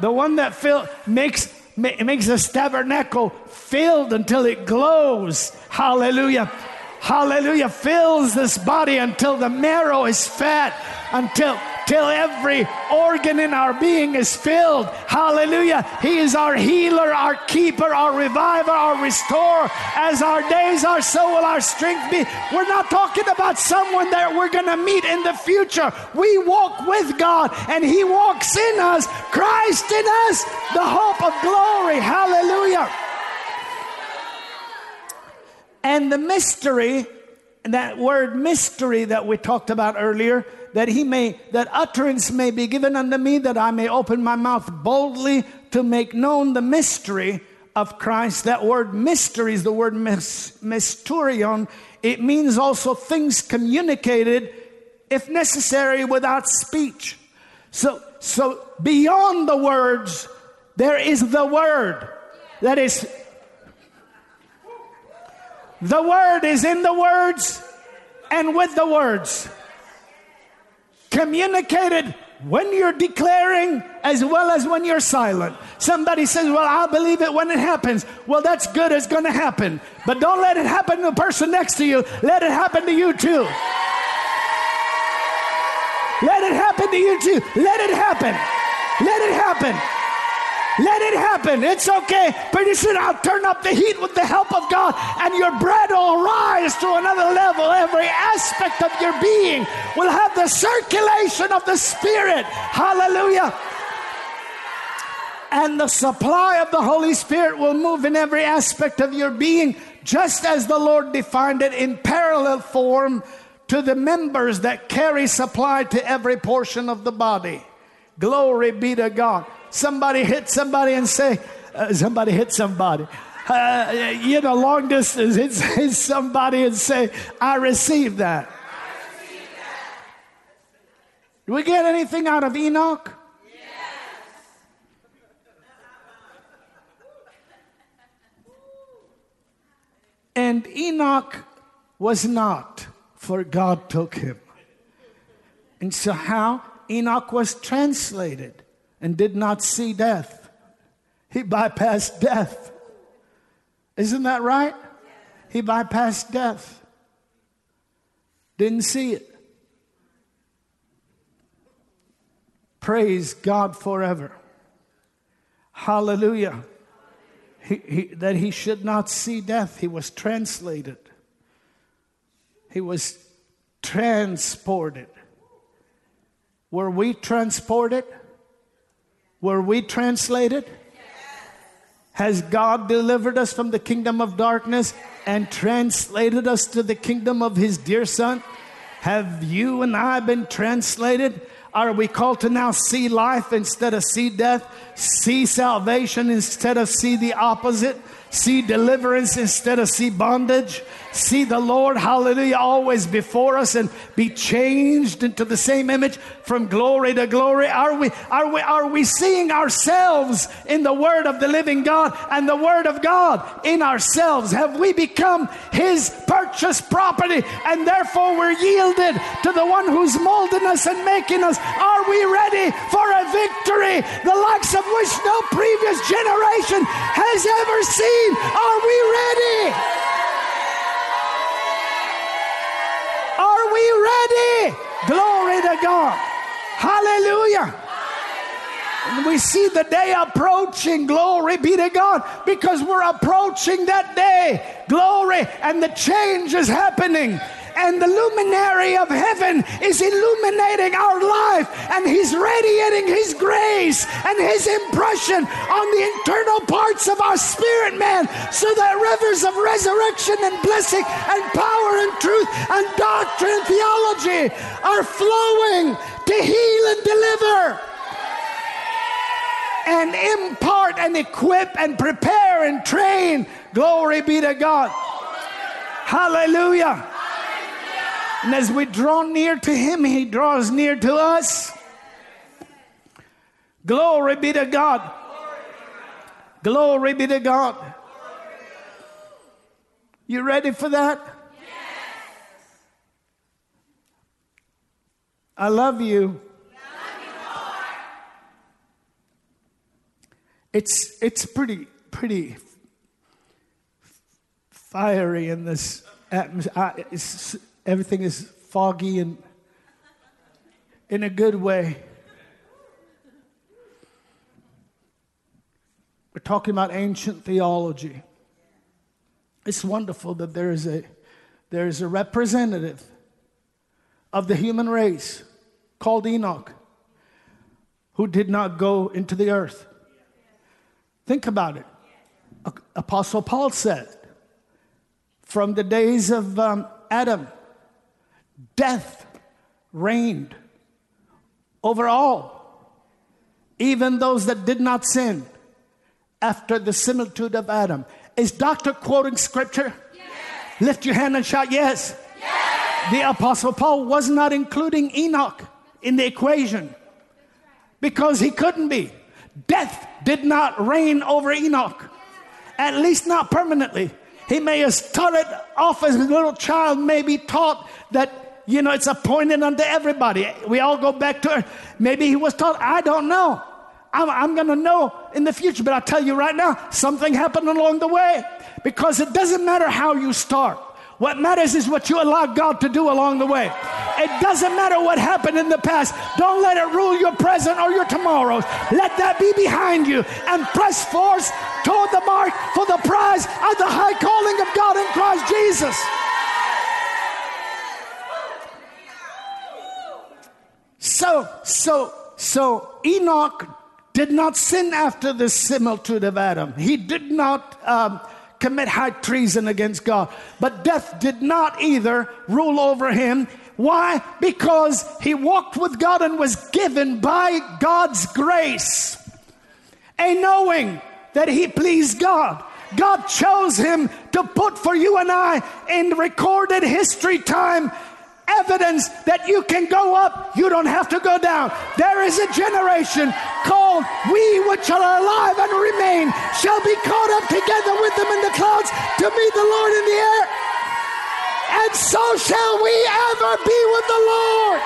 The one that fill, makes, makes this tabernacle filled until it glows. Hallelujah. Hallelujah. Fills this body until the marrow is fat, until till every organ in our being is filled. Hallelujah. He is our healer, our keeper, our reviver, our restorer. As our days are, so will our strength be. We're not talking about someone that we're going to meet in the future. We walk with God and He walks in us. Christ in us, the hope of glory. Hallelujah. And the mystery that word mystery that we talked about earlier, that he may, that utterance may be given unto me, that I may open my mouth boldly to make known the mystery of Christ. That word mystery is the word mysterion. It means also things communicated, if necessary, without speech. So, so beyond the words, there is the word that is the word is in the words and with the words. Communicated when you're declaring as well as when you're silent. Somebody says, Well, I'll believe it when it happens. Well, that's good, it's to happen. But don't let it happen to the person next to you, let it happen to you too. Let it happen to you too. Let it happen. Let it happen. Let it happen. It's okay. Pretty soon I'll turn up the heat with the help of God, and your bread will rise to another level. Every aspect of your being will have the circulation of the Spirit. Hallelujah. And the supply of the Holy Spirit will move in every aspect of your being, just as the Lord defined it in parallel form to the members that carry supply to every portion of the body. Glory be to God somebody hit somebody and say, uh, somebody hit somebody. Uh, you know, long distance, hit, hit somebody and say, I received that. Do we get anything out of Enoch? And Enoch was not, for God took him. And so, how? Enoch was translated and did not see death. He bypassed death. Isn't that right? He bypassed death. Didn't see it. Praise God forever. Hallelujah. He, he, that he should not see death. He was translated, he was transported. Were we transported? Were we translated? Has God delivered us from the kingdom of darkness and translated us to the kingdom of His dear Son? Have you and I been translated? Are we called to now see life instead of see death? See salvation instead of see the opposite? See deliverance instead of see bondage? See the Lord, hallelujah, always before us and be changed into the same image from glory to glory? Are we, are we, are we seeing ourselves in the Word of the living God and the Word of God in ourselves? Have we become His purchased property and therefore we're yielded to the one who's molding us and making us? Are we ready for a victory, the likes of which no previous generation has ever seen? Are we ready? We ready? Glory to God. Hallelujah. And we see the day approaching. Glory be to God because we're approaching that day. Glory. And the change is happening and the luminary of heaven is illuminating our life, and He's radiating His grace and His impression on the internal parts of our spirit, man, so that rivers of resurrection and blessing and power and truth and doctrine and theology are flowing to heal and deliver and impart and equip and prepare and train. Glory be to God. Hallelujah. And as we draw near to Him, He draws near to us. Glory be to God. Glory be to God. You ready for that? Yes. I love you. It's it's pretty pretty fiery in this atmosphere everything is foggy and in a good way. We're talking about ancient theology. It's wonderful that there is a there is a representative of the human race called Enoch who did not go into the earth. Think about it. Apostle Paul said, from the days of um, Adam, death reigned over all, even those that did not sin after the similitude of Adam. Is doctor quoting scripture? Yes. Lift your hand and shout, yes. yes. The Apostle Paul was not including Enoch in the equation because he couldn't be. Death did not reign over Enoch, at least not permanently. He may have started off as a little child, maybe taught that, you know, it's appointed unto everybody. We all go back to it. Maybe he was taught, I don't know. I'm, I'm going to know in the future, but I'll tell you right now, something happened along the way because it doesn't matter how you start. What matters is what you allow God to do along the way. It doesn't matter what happened in the past. Don't let it rule your present or your tomorrows. Let that be behind you and press forth toward the mark for the prize of the high calling of God in Christ Jesus. So, so, so Enoch did not sin after the similitude of Adam. He did not um, commit high treason against God. But death did not either rule over him. Why? Because he walked with God and was given by God's grace a knowing that he pleased God. God chose him to put for you and I in recorded history time evidence that you can go up, you don't have to go down. There is a generation called we which are alive and remain shall be caught up together with them in the clouds to meet the Lord in the air. And so shall we ever be with the Lord.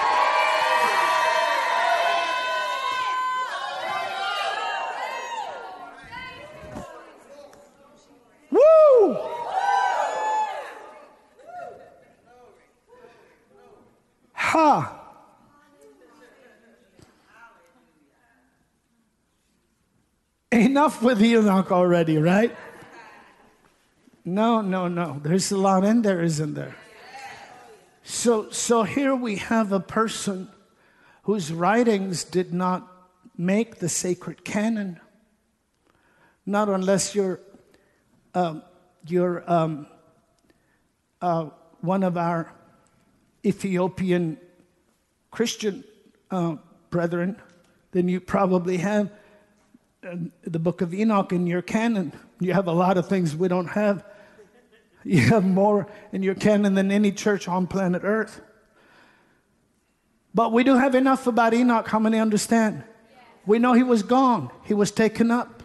Woo! Ha! Enough with Enoch already, right? No, no, no. There's a lot in there, isn't there? So, so here we have a person whose writings did not make the sacred canon. Not unless you're, um, you're um, uh, one of our Ethiopian Christian uh, brethren, then you probably have uh, the book of Enoch in your canon. You have a lot of things we don't have. You have more in your canon than any church on planet Earth. But we do have enough about Enoch. How many understand? We know he was gone, he was taken up.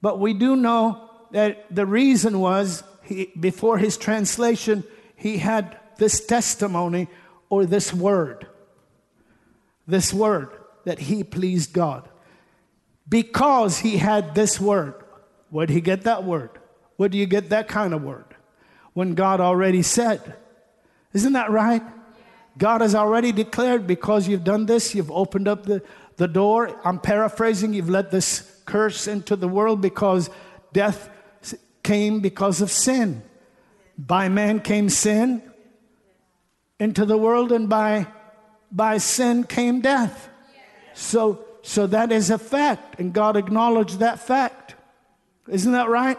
But we do know that the reason was he, before his translation, he had this testimony or this word. This word that he pleased God. Because he had this word. Where did he get that word? Where do you get that kind of word? When God already said. Isn't that right? God has already declared because you've done this, you've opened up the, the door. I'm paraphrasing, you've let this curse into the world because death came because of sin. By man came sin, into the world, and by, by sin came death. So, so that is a fact, and God acknowledged that fact. Isn't that right?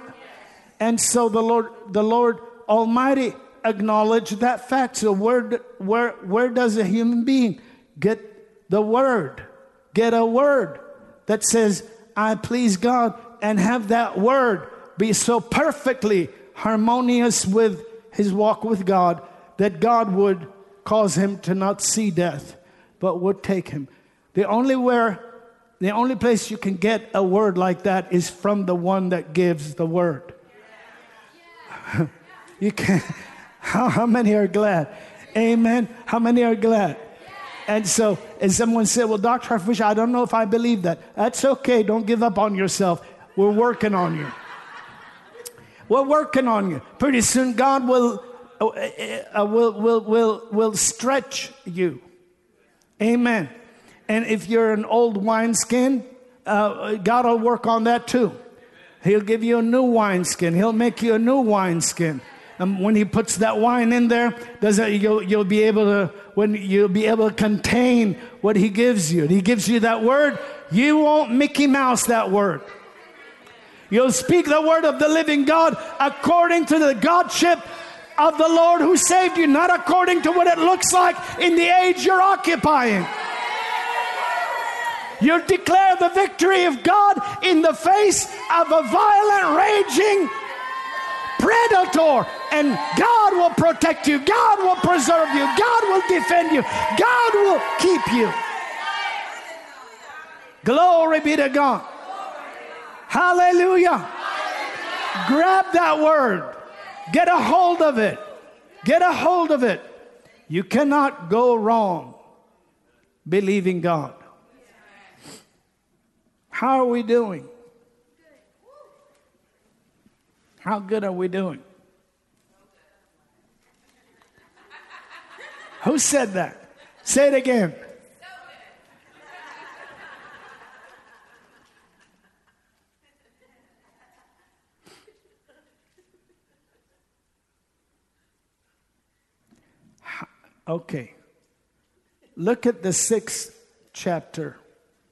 And so the Lord, the Lord Almighty acknowledged that fact. So where, where, where does a human being get the word? Get a word that says, I please God, and have that word be so perfectly harmonious with his walk with God that God would cause him to not see death, but would take him. The only where the only place you can get a word like that is from the one that gives the word. you can how, how many are glad? Amen. How many are glad? And so, and someone said, Well, Dr. Harfouche, I don't know if I believe that. That's okay. Don't give up on yourself. We're working on you. We're working on you. Pretty soon, God will Oh, eh, eh, uh, will, will, will, will stretch you. Amen. And if you're an old wineskin, uh, God will work on that too. He'll give you a new wineskin. He'll make you a new wineskin. And when he puts that wine in there, does it, you'll, you'll be able to when you'll be able to contain what he gives you. He gives you that word. You won't Mickey Mouse that word. You'll speak the word of the living God according to the Godship of the Lord who saved you, not according to what it looks like in the age you're occupying. You declare the victory of God in the face of a violent, raging predator, and God will protect you, God will preserve you, God will defend you, God will keep you. Glory be to God. Hallelujah. Grab that word. Get a hold of it. Get a hold of it. You cannot go wrong believing God. How are we doing? How good are we doing? Who said that? Say it again. Okay. Look at the sixth chapter,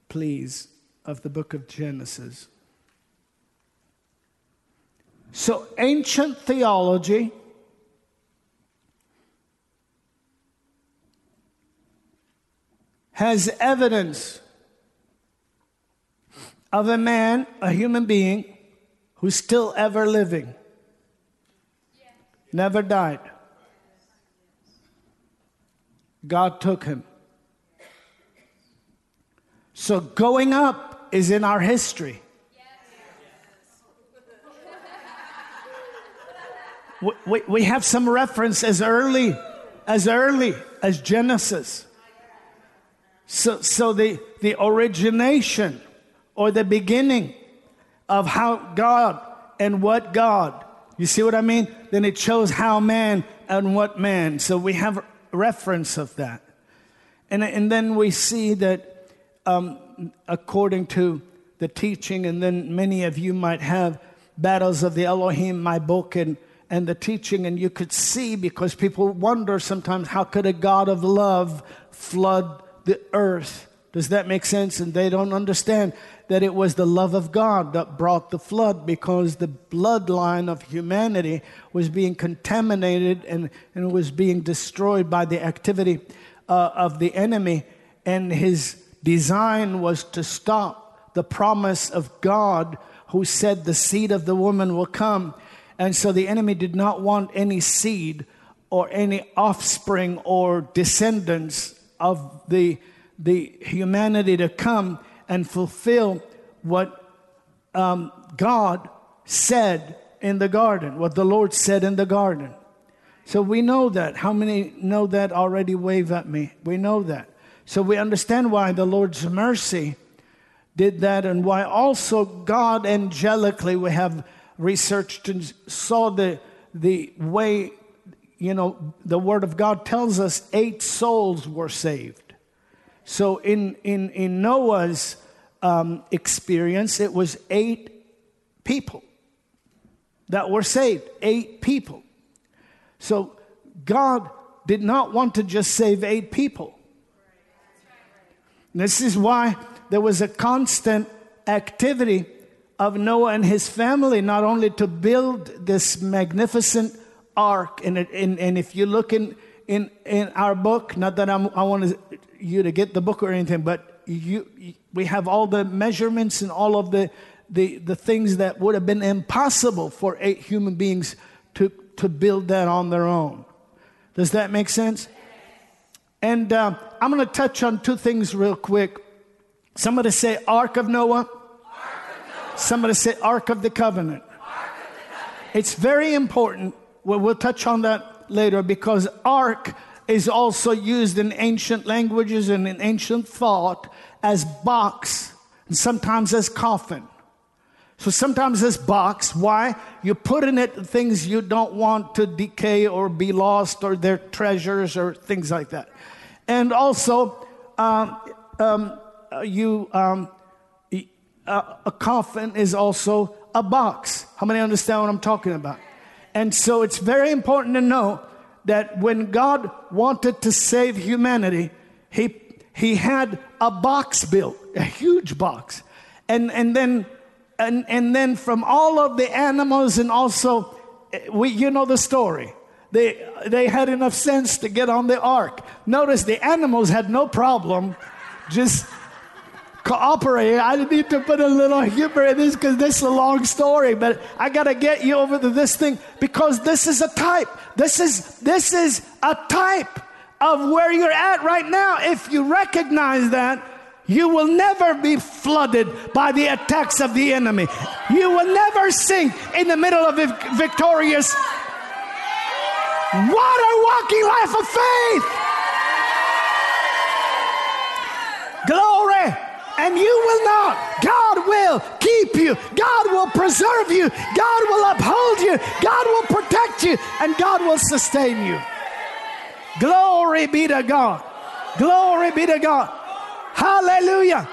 please, of the book of Genesis. So, ancient theology has evidence of a man, a human being, who's still ever living, never died. God took him. So going up is in our history. We, we, have some reference as early as early as Genesis. So, so the, the origination or the beginning of how God and what God, you see what I mean? Then it shows how man and what man. So we have reference of that. And, and then we see that um, according to the teaching, and then many of you might have Battles of the Elohim, my book, and, and the teaching, and you could see because people wonder sometimes how could a God of love flood the earth? Does that make sense? And they don't understand that it was the love of God that brought the flood because the bloodline of humanity was being contaminated and, and was being destroyed by the activity uh, of the enemy. And his design was to stop the promise of God who said the seed of the woman will come. And so the enemy did not want any seed or any offspring or descendants of the, the humanity to come and fulfill what um, God said in the garden, what the Lord said in the garden. So we know that. How many know that already? Wave at me. We know that. So we understand why the Lord's mercy did that and why also God angelically, we have researched and saw the, the way, you know, the Word of God tells us eight souls were saved. So in, in, in Noah's um, experience, it was eight people that were saved, eight people. So God did not want to just save eight people. This is why there was a constant activity of Noah and his family, not only to build this magnificent ark, and, and, and if you look in, in, in our book, not that I'm, i want you to get the book or anything, but you, we have all the measurements and all of the, the, the things that would have been impossible for eight human beings to, to build that on their own. Does that make sense? And uh, I'm going to touch on two things real quick. Somebody say Ark of Noah. Ark of Noah. Somebody say Ark of the Covenant. Of the Covenant. It's very important. Well, we'll touch on that later because ark is also used in ancient languages and in ancient thought as box and sometimes as coffin. So sometimes as box, why? You put in it things you don't want to decay or be lost or their treasures or things like that. And also, um, um, you, um, a coffin is also a box. How many understand what I'm talking about? And so it's very important to know that when God wanted to save humanity, he, he had a box built, a huge box. And, and, then, and, and then from all of the animals, and also, eh, we, you know the story. They, they had enough sense to get on the ark. Notice the animals had no problem just cooperating. I need to put a little humor in this because this is a long story, but I got to get you over to this thing because this is a type. This is, this is a type of where you're at right now. If you recognize that, you will never be flooded by the attacks of the enemy. You will never sink in the middle of a victorious water walking life of faith. Glory. And you will not. God will keep you. God will preserve you. God will uphold you. God will protect you. And God will sustain you. Glory be to God. Glory be to God. Hallelujah.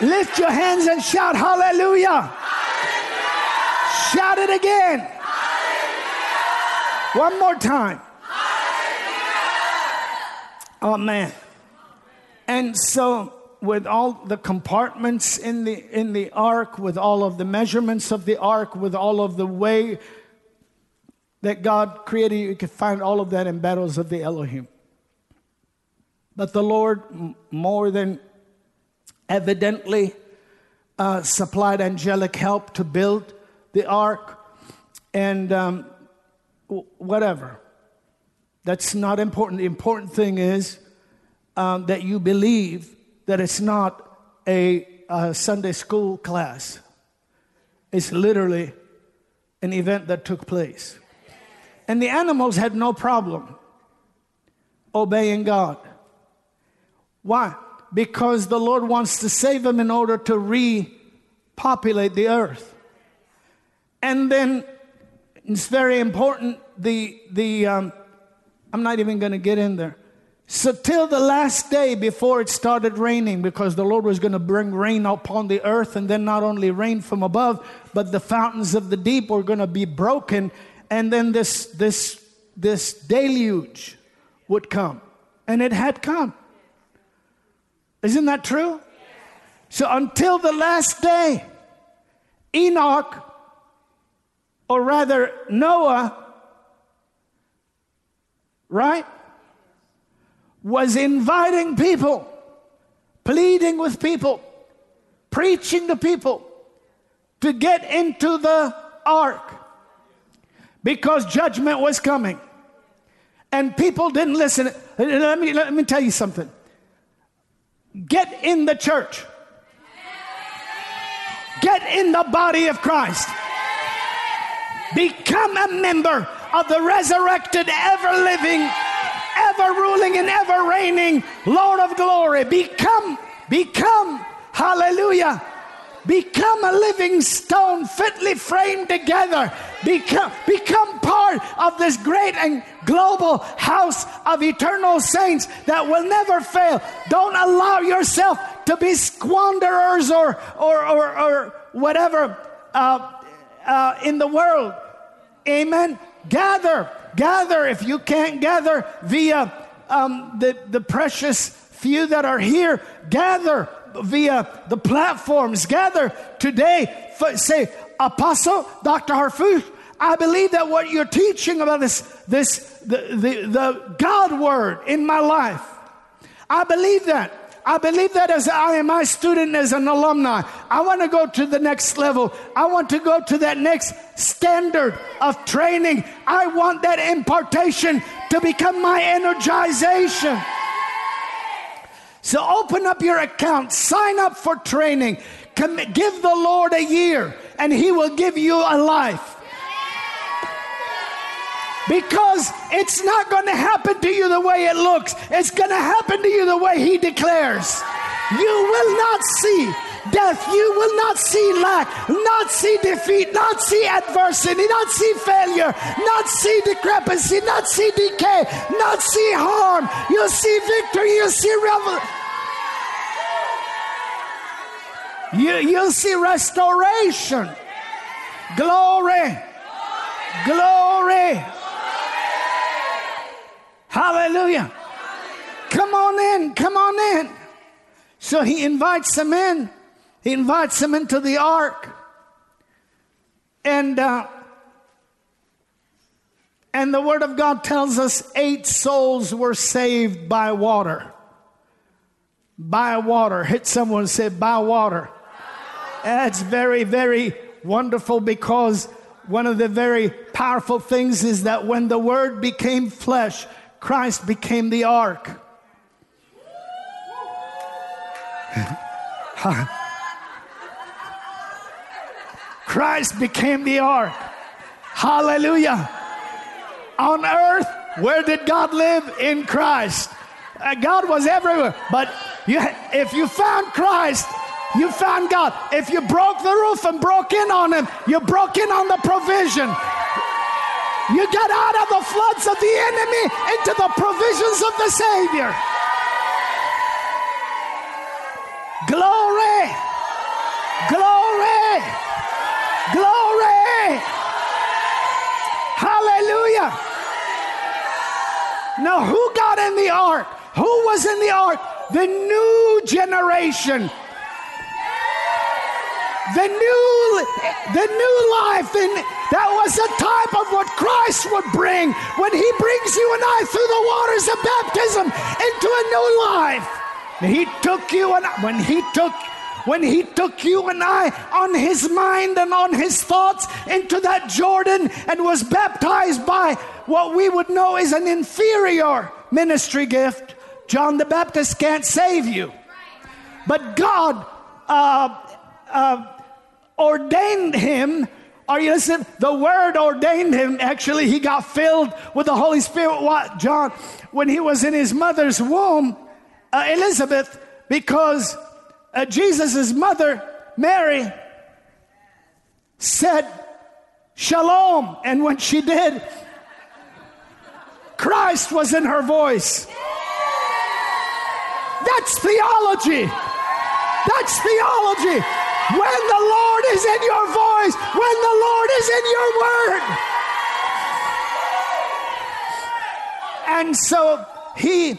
Lift your hands and shout hallelujah. hallelujah. Shout it again. Hallelujah. One more time. Hallelujah. Oh man. And so with all the compartments in the in the ark, with all of the measurements of the ark, with all of the way that God created, you could find all of that in battles of the Elohim. But the Lord, more than evidently uh, supplied angelic help to build the ark and um, whatever. That's not important. The important thing is um, that you believe that it's not a, a Sunday school class, it's literally an event that took place. And the animals had no problem obeying God. Why? because the Lord wants to save them in order to repopulate the earth. And then it's very important. The the um, I'm not even going to get in there. So till the last day before it started raining, because the Lord was going to bring rain upon the earth, and then not only rain from above, but the fountains of the deep were going to be broken, and then this this this deluge would come, and it had come. Isn't that true? So until the last day, Enoch, or rather Noah, right, was inviting people, pleading with people, preaching to people to get into the ark because judgment was coming. And people didn't listen. Let me, let me tell you something. Get in the church. Get in the body of Christ. Become a member of the resurrected, ever living, ever ruling, and ever reigning Lord of glory. Become, become, hallelujah Become a living stone fitly framed together. Become, become part of this great and global house of eternal saints that will never fail. Don't allow yourself to be squanderers or, or, or, or whatever uh, uh, in the world. Amen. Gather, gather if you can't gather via um, the, the precious few that are here, gather via the platforms. Gather today. Say, Apostle Dr. Harfouche, I believe that what you're teaching about this, this the, the, the God word in my life, I believe that. I believe that as I am my student, as an alumni, I want to go to the next level. I want to go to that next standard of training. I want that impartation to become my energization. So open up your account, sign up for training, give the Lord a year, and He will give you a life. Because it's not going to happen to you the way it looks, it's going to happen to you the way He declares. You will not see death. You will not see lack, not see defeat, not see adversity, not see failure, not see decrepancy, not see decay, not see harm. You'll see victory, you'll see revelation. You, you'll see restoration. Glory. Glory. Hallelujah. Come on in. Come on in. So he invites them in. He invites them into the ark. And uh, And the Word of God tells us eight souls were saved by water. By water. Hit someone say, by water. That's very, very wonderful because one of the very powerful things is that when the Word became flesh, Christ became the ark. Christ became the ark. Hallelujah. On earth, where did God live? In Christ. Uh, God was everywhere. But you, if you found Christ, you found God. If you broke the roof and broke in on Him, you broke in on the provision. You get out of the floods of the enemy into the provisions of the Savior. Glory! Glory! Glory! Hallelujah! Now, who got in the ark? Who was in the ark? The new generation. The new, the new life. That was a type of what Christ would bring when He brings you and I through the waters of baptism into a new life. He took you and when He took when he took you and I on his mind and on his thoughts into that Jordan and was baptized by what we would know is an inferior ministry gift, John the Baptist can't save you. But God uh, uh, ordained him. Are you listening? The word ordained him. Actually, he got filled with the Holy Spirit. What, John? When he was in his mother's womb, uh, Elizabeth, because uh, Jesus' mother, Mary, said, Shalom. And when she did, Christ was in her voice. That's theology. That's theology. When the Lord is in your voice, when the Lord is in your word. And so he,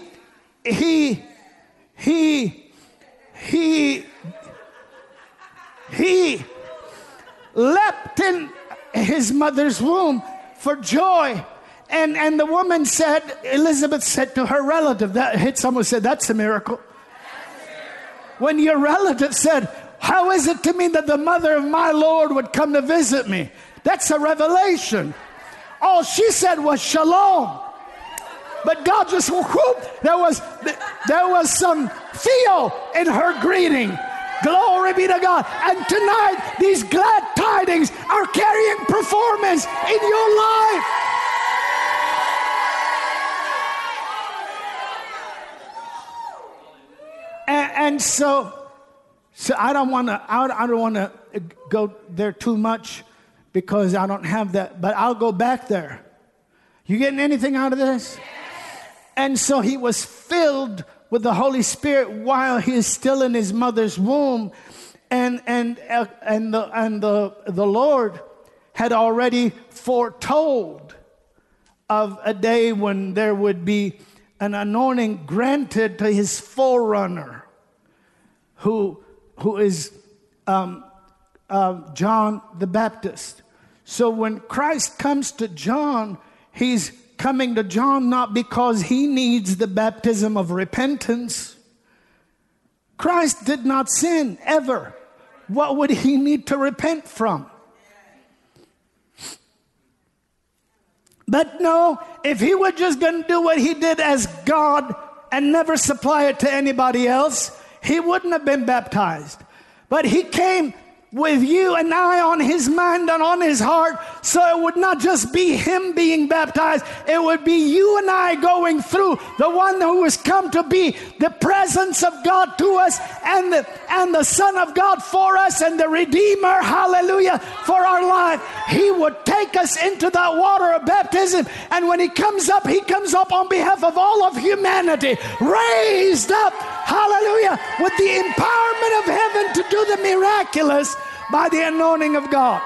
he, he, he he leapt in his mother's womb for joy. And, and the woman said, Elizabeth said to her relative, that hit someone said, That's a miracle. When your relative said, How is it to me that the mother of my Lord would come to visit me? That's a revelation. All she said was shalom. But God just whoop, there was there was some feel in her greeting. Glory be to God. And tonight, these glad tidings are carrying performance in your life. And, and so, so I don't want to. I don't want to go there too much because I don't have that. But I'll go back there. You getting anything out of this? And so he was filled with the Holy Spirit while he is still in his mother's womb. And, and, uh, and, the, and the, the Lord had already foretold of a day when there would be an anointing granted to his forerunner, who, who is um, uh, John the Baptist. So when Christ comes to John, he's coming to John not because he needs the baptism of repentance. Christ did not sin ever. What would he need to repent from? But no, if he were just going to do what he did as God and never supply it to anybody else, he wouldn't have been baptized. But he came with you and I on his mind and on his heart. So it would not just be him being baptized, it would be you and I going through the one who has come to be the presence of God to us and the, and the Son of God for us and the Redeemer, hallelujah, for our life. He would take us into that water of baptism. And when he comes up, he comes up on behalf of all of humanity, raised up, hallelujah, with the empowerment of heaven to do the miraculous by the anointing of God.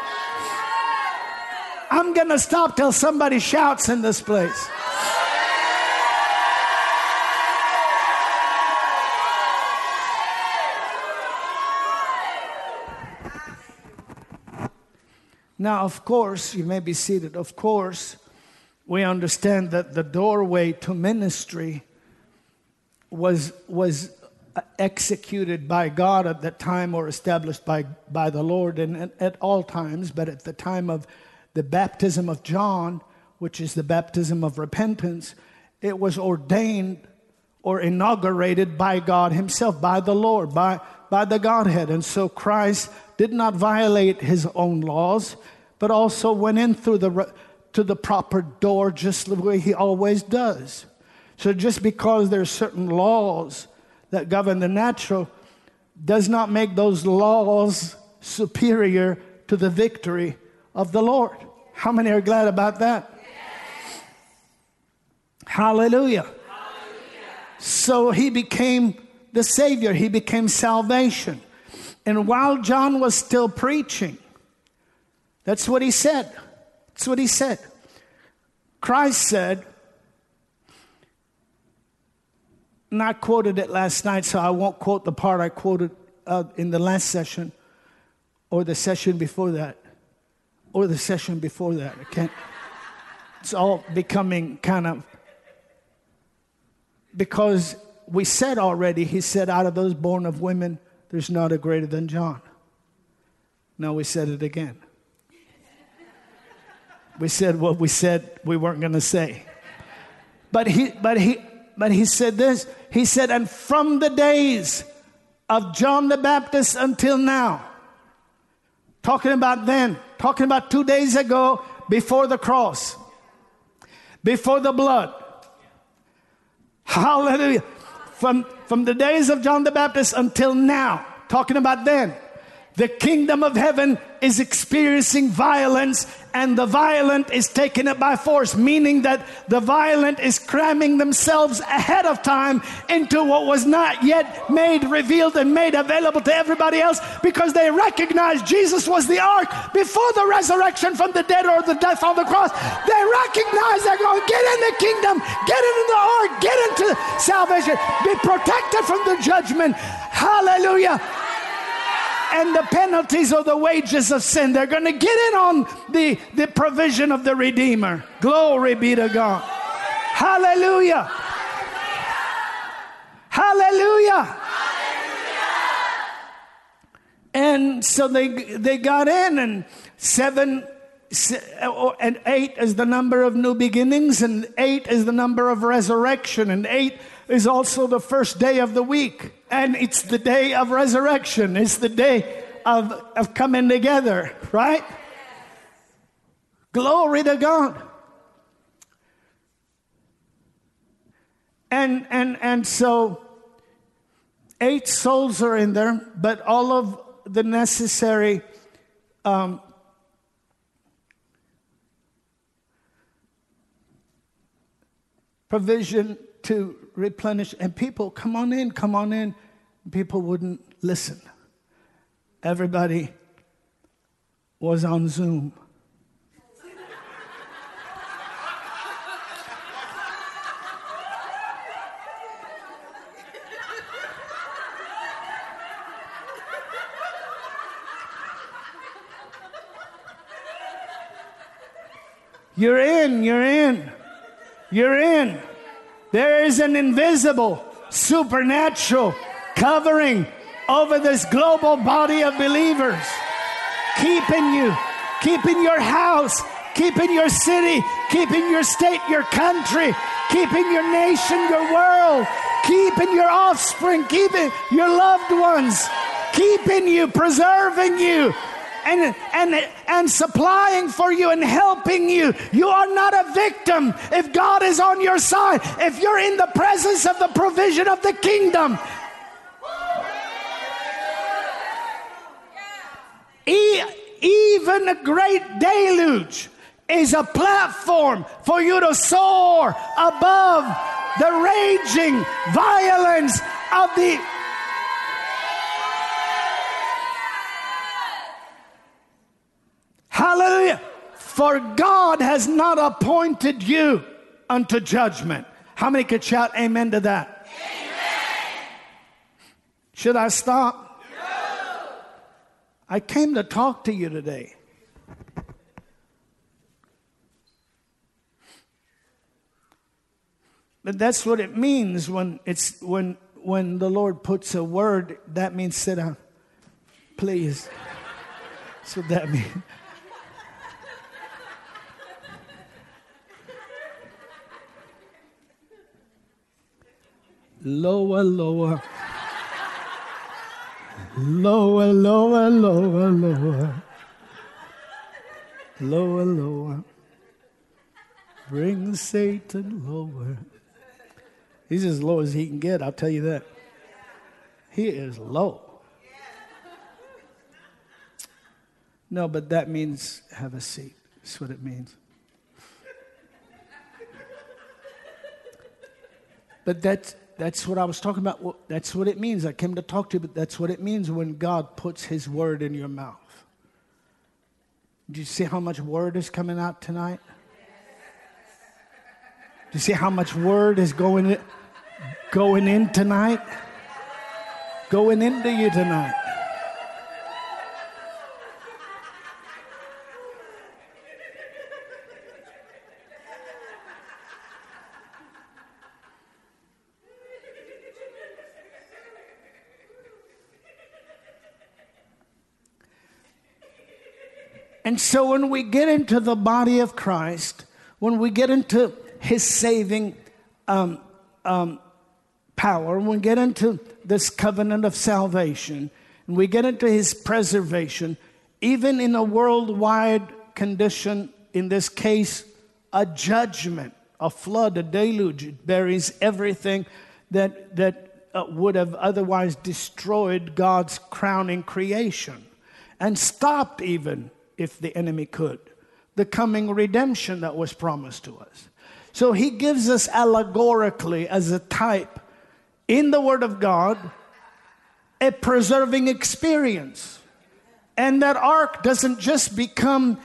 I'm going to stop till somebody shouts in this place. Now, of course, you may be seated. Of course, we understand that the doorway to ministry was, was executed by God at that time or established by, by the Lord and at, all times, but at the time of the baptism of John, which is the baptism of repentance, it was ordained or inaugurated by God Himself, by the Lord, by, by the Godhead. And so Christ did not violate His own laws, but also went in through the, to the proper door just the way He always does. So just because there are certain laws that govern the natural does not make those laws superior to the victory of the Lord. How many are glad about that? Yes. Hallelujah. Hallelujah. So he became the Savior, he became salvation. And while John was still preaching, that's what he said. That's what he said. Christ said, and I quoted it last night, so I won't quote the part I quoted uh, in the last session or the session before that or the session before that. I can't. It's all becoming kind of because we said already, he said, out of those born of women, there's not a greater than John. Now we said it again. We said what we said we weren't going to say. But he, but he, but he said this. He said, and from the days of John the Baptist until now, talking about then, talking about two days ago before the cross, before the blood, Hallelujah. From, from the days of John the Baptist until now, talking about then, the kingdom of heaven is experiencing violence and the violent is taking it by force, meaning that the violent is cramming themselves ahead of time into what was not yet made revealed and made available to everybody else because they recognize Jesus was the ark before the resurrection from the dead or the death on the cross. They recognize they're going, oh, get in the kingdom, get into the ark, get into salvation, be protected from the judgment. Hallelujah and the penalties or the wages of sin. They're going to get in on the, the provision of the Redeemer. Glory be to God. Hallelujah. Hallelujah. Hallelujah. And so they they got in, and seven and eight is the number of new beginnings, and eight is the number of resurrection, and eight is also the first day of the week. And it's the day of resurrection. It's the day of, of coming together, right? Glory to God. And and and so eight souls are in there, but all of the necessary um, provision to replenish. And people, come on in, come on in. People wouldn't listen. Everybody was on Zoom. You're in, you're in, you're in. There is an invisible, supernatural covering over this global body of believers, keeping you, keeping your house, keeping your city, keeping your state, your country, keeping your nation, your world, keeping your offspring, keeping your loved ones, keeping you, preserving you, and, and, and supplying for you and helping you. You are not a victim if God is on your side, if you're in the presence of the provision of the kingdom. E- even a great deluge is a platform for you to soar above the raging violence of the Hallelujah. For God has not appointed you unto judgment. How many could shout amen to that? Amen. Should I stop? No. I came to talk to you today. But that's what it means when it's when when the Lord puts a word, that means sit down. Please. That's what that means. Lower, lower. Lower, lower, lower, lower. Lower, lower. Bring Satan lower. He's as low as he can get, I'll tell you that. He is low. No, but that means have a seat. That's what it means. But that's, that's what I was talking about. That's what it means. I came to talk to you, but that's what it means when God puts His word in your mouth. Do you see how much word is coming out tonight? Do you see how much word is going, going in tonight? Going into you tonight. And so when we get into the body of Christ, when we get into his saving um, um, power, when we get into this covenant of salvation, and we get into his preservation, even in a worldwide condition, in this case, a judgment, a flood, a deluge, it buries everything that, that uh, would have otherwise destroyed God's crowning creation. And stopped even if the enemy could. The coming redemption that was promised to us. So he gives us allegorically as a type in the Word of God a preserving experience. And that ark doesn't just become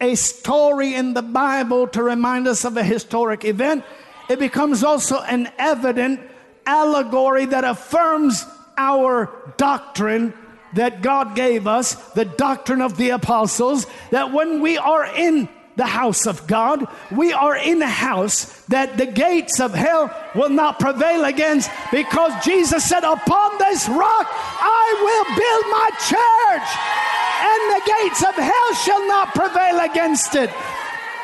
a story in the Bible to remind us of a historic event, it becomes also an evident allegory that affirms our doctrine that God gave us, the doctrine of the apostles, that when we are in the house of God, we are in a house that the gates of hell will not prevail against because Jesus said, Upon this rock I will build my church, and the gates of hell shall not prevail against it.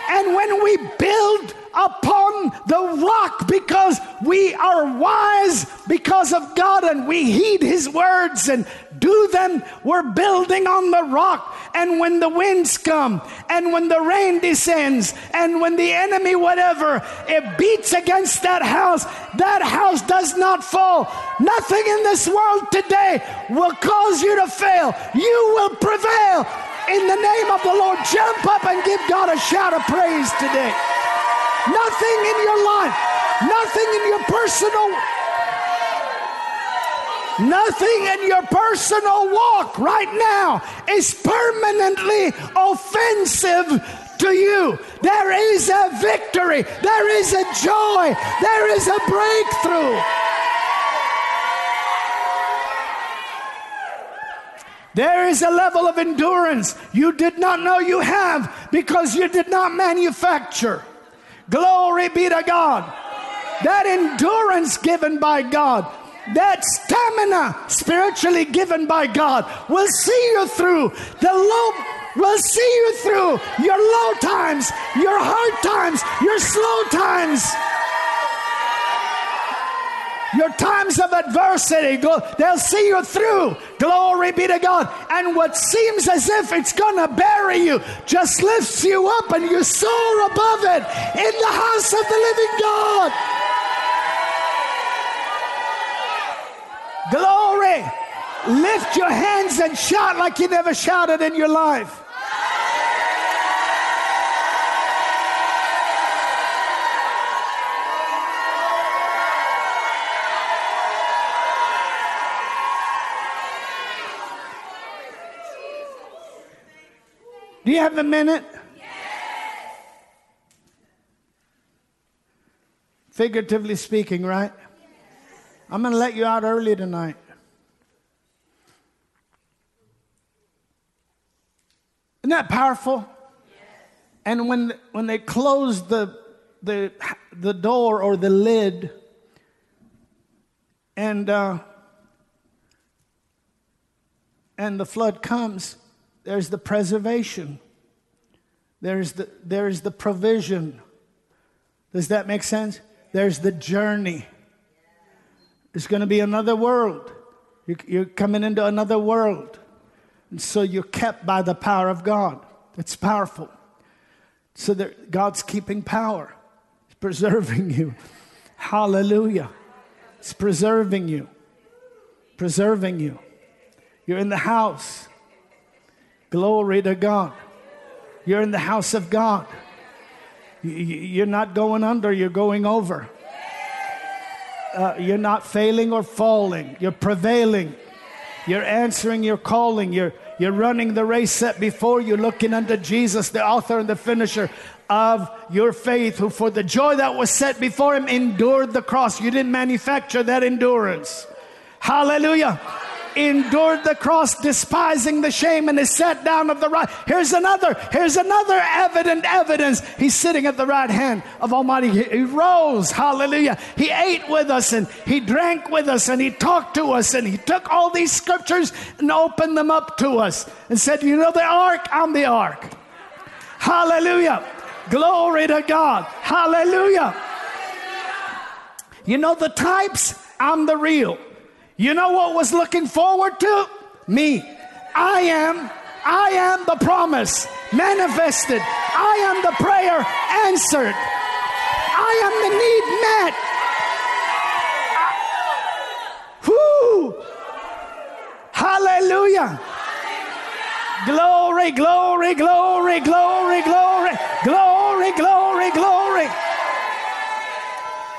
And when we build upon the rock because we are wise because of God and we heed His words and do them. We're building on the rock. And when the winds come and when the rain descends and when the enemy, whatever, it beats against that house, that house does not fall. Nothing in this world today will cause you to fail. You will prevail. In the name of the Lord, jump up and give God a shout of praise today. Nothing in your life, nothing in your personal Nothing in your personal walk right now is permanently offensive to you. There is a victory, there is a joy, there is a breakthrough. There is a level of endurance you did not know you have because you did not manufacture. Glory be to God. That endurance given by God, that stamina spiritually given by God will see you through the low will see you through your low times, your hard times, your slow times. Your times of adversity, they'll see you through. Glory be to God. And what seems as if it's to bury you just lifts you up and you soar above it in the house of the living God. Glory. Lift your hands and shout like you never shouted in your life. Do you have a minute? Yes. Figuratively speaking, right? I'm going to let you out early tonight. Isn't that powerful? Yes. And when when they closed the the the door or the lid, and uh, and the flood comes, there's the preservation. There's the, there's the provision. Does that make sense? There's the journey. It's going to be another world. You're coming into another world. And so you're kept by the power of God. It's powerful. So that God's keeping power, He's preserving you. Hallelujah. It's preserving you. Preserving you. You're in the house. Glory to God. You're in the house of God. You're not going under, you're going over. Uh, you're not failing or falling, you're prevailing. You're answering your calling. You're, you're running the race set before you, looking unto Jesus, the author and the finisher of your faith, who for the joy that was set before him endured the cross. You didn't manufacture that endurance. Hallelujah endured the cross, despising the shame, and is set down of the right. Here's another, here's another evident evidence. He's sitting at the right hand of Almighty. He rose, hallelujah. He ate with us and he drank with us and he talked to us and he took all these scriptures and opened them up to us and said, You know the ark? I'm the ark. Hallelujah. Glory to God. Hallelujah. You know the types? I'm the real. You know what was looking forward to? Me. I am, I am the promise manifested. I am the prayer answered. I am the need met. Whoo! Hallelujah. Glory, glory, glory, glory, glory, glory, glory, glory.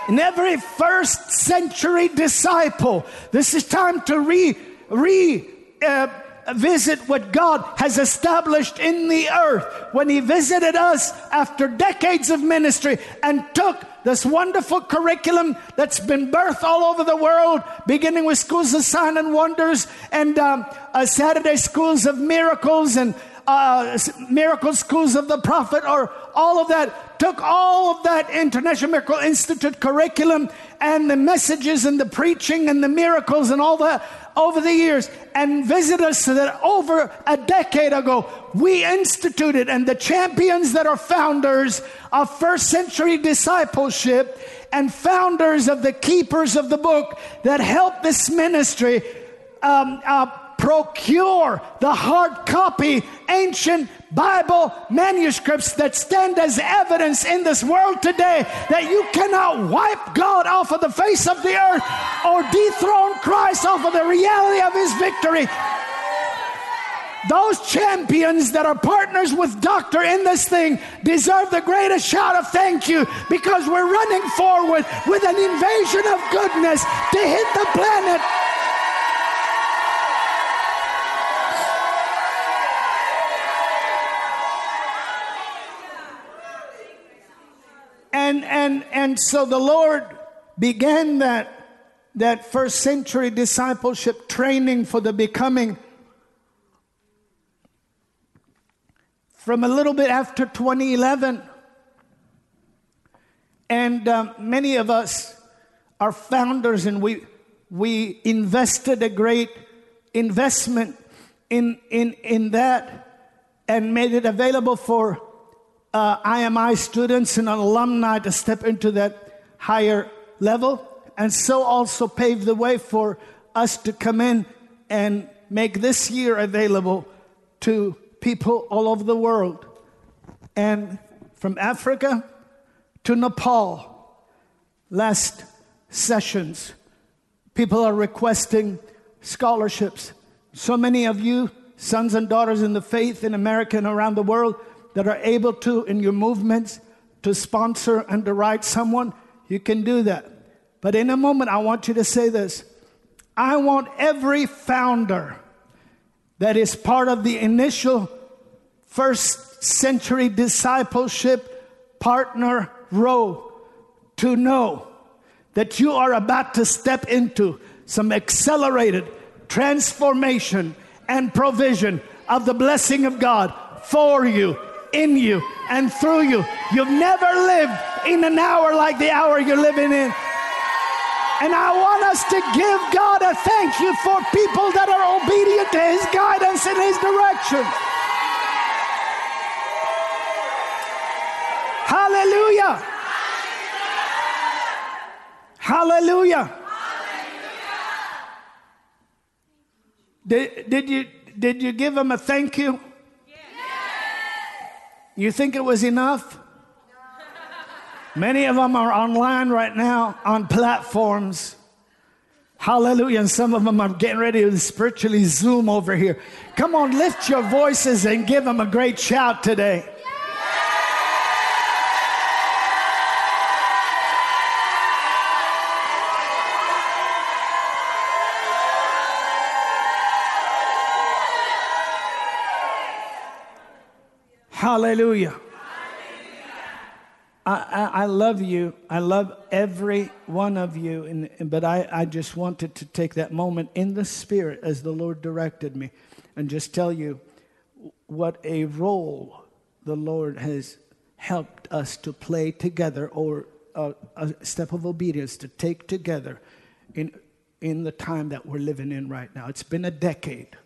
In every first century disciple, this is time to re, re, uh, visit what God has established in the earth. When He visited us after decades of ministry and took this wonderful curriculum that's been birthed all over the world, beginning with schools of sign and wonders and um, uh, Saturday schools of miracles and uh, miracle schools of the prophet or all of that, took all of that International Miracle Institute curriculum and the messages and the preaching and the miracles and all that over the years and visited us so that over a decade ago we instituted and the champions that are founders of first century discipleship and founders of the keepers of the book that helped this ministry um, uh, procure the hard copy ancient Bible manuscripts that stand as evidence in this world today that you cannot wipe God off of the face of the earth or dethrone Christ off of the reality of his victory. Those champions that are partners with Doctor in this thing deserve the greatest shout of thank you because we're running forward with an invasion of goodness to hit the planet and and and so the Lord began that that first century discipleship training for the becoming. From a little bit after 2011 and um, many of us are founders and we we invested a great investment in in in that and made it available for uh, IMI students and alumni to step into that higher level, and so also pave the way for us to come in and make this year available to people all over the world. And from Africa to Nepal, last sessions, people are requesting scholarships. So many of you, sons and daughters in the faith in America and around the world, that are able to, in your movements, to sponsor and to write someone, you can do that. But in a moment, I want you to say this I want every founder that is part of the initial first century discipleship partner row to know that you are about to step into some accelerated transformation and provision of the blessing of God for you in you and through you. You've never lived in an hour like the hour you're living in. And I want us to give God a thank you for people that are obedient to His guidance and His direction. Hallelujah. Hallelujah. Did, did, you, did you give him a thank you? You think it was enough? Many of them are online right now on platforms. Hallelujah. And some of them are getting ready to spiritually zoom over here. Come on, lift your voices and give them a great shout today. Hallelujah. I, I, I, love you. I love every one of you. And, but I, I just wanted to take that moment in the Spirit as the Lord directed me and just tell you what a role the Lord has helped us to play together or a, a step of obedience to take together in, in the time that we're living in right now. It's been a decade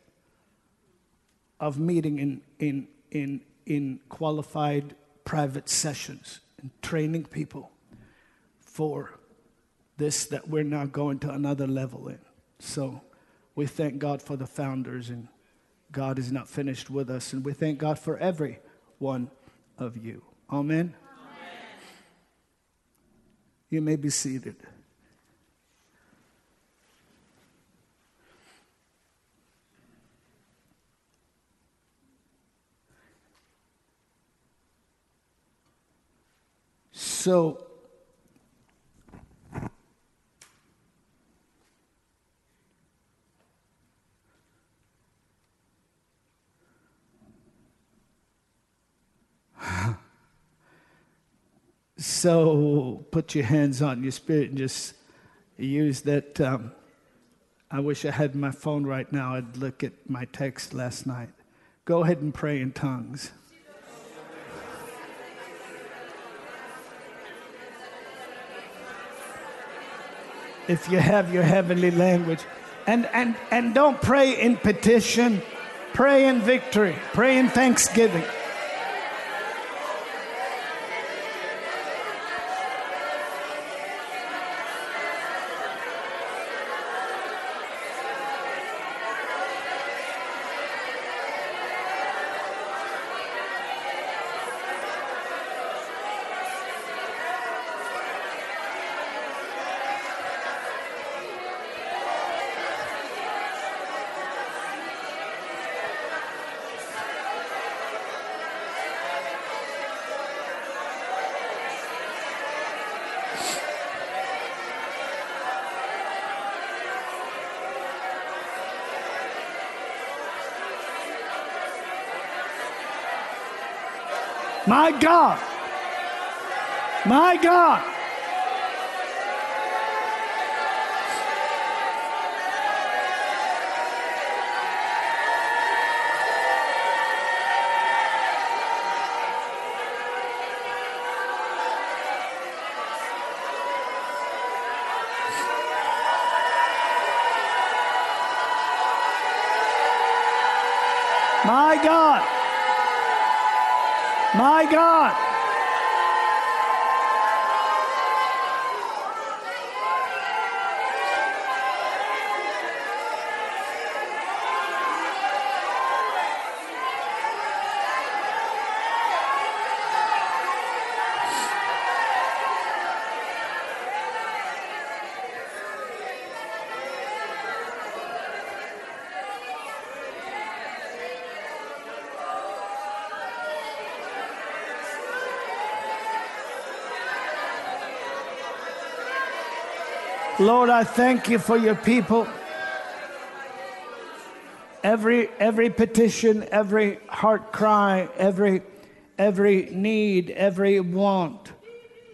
of meeting in, in, in, in qualified private sessions and training people for this that we're now going to another level in. So we thank God for the founders, and God is not finished with us. And we thank God for every one of you. Amen. Amen. You may be seated. So, so put your hands on your spirit and just use that. Um, I wish I had my phone right now. I'd look at my text last night. Go ahead and pray in tongues. If you have your heavenly language. And, and, and don't pray in petition, pray in victory, pray in thanksgiving. My God. My God. My God. My God. Lord, I thank you for your people. Every, every petition, every heart cry, every, every need, every want,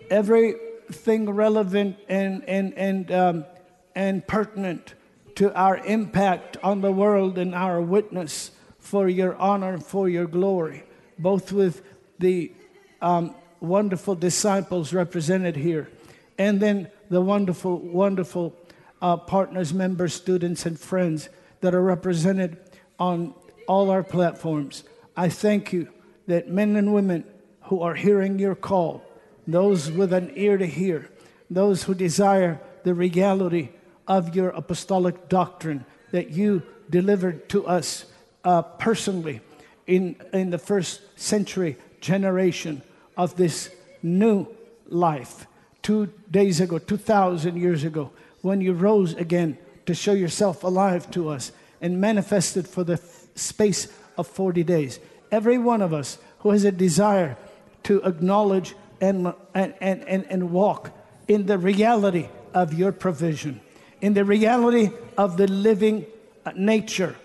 everything relevant and, and, and, um, and pertinent to our impact on the world and our witness for your honor, for your glory, both with the um, wonderful disciples represented here, and then the wonderful, wonderful uh, partners, members, students, and friends that are represented on all our platforms. I thank you that men and women who are hearing your call, those with an ear to hear, those who desire the reality of your apostolic doctrine that you delivered to us uh, personally in, in the first century generation of this new life. Two days ago, 2,000 years ago, when you rose again to show yourself alive to us and manifested for the space of 40 days. Every one of us who has a desire to acknowledge and, and, and, and walk in the reality of your provision, in the reality of the living uh, nature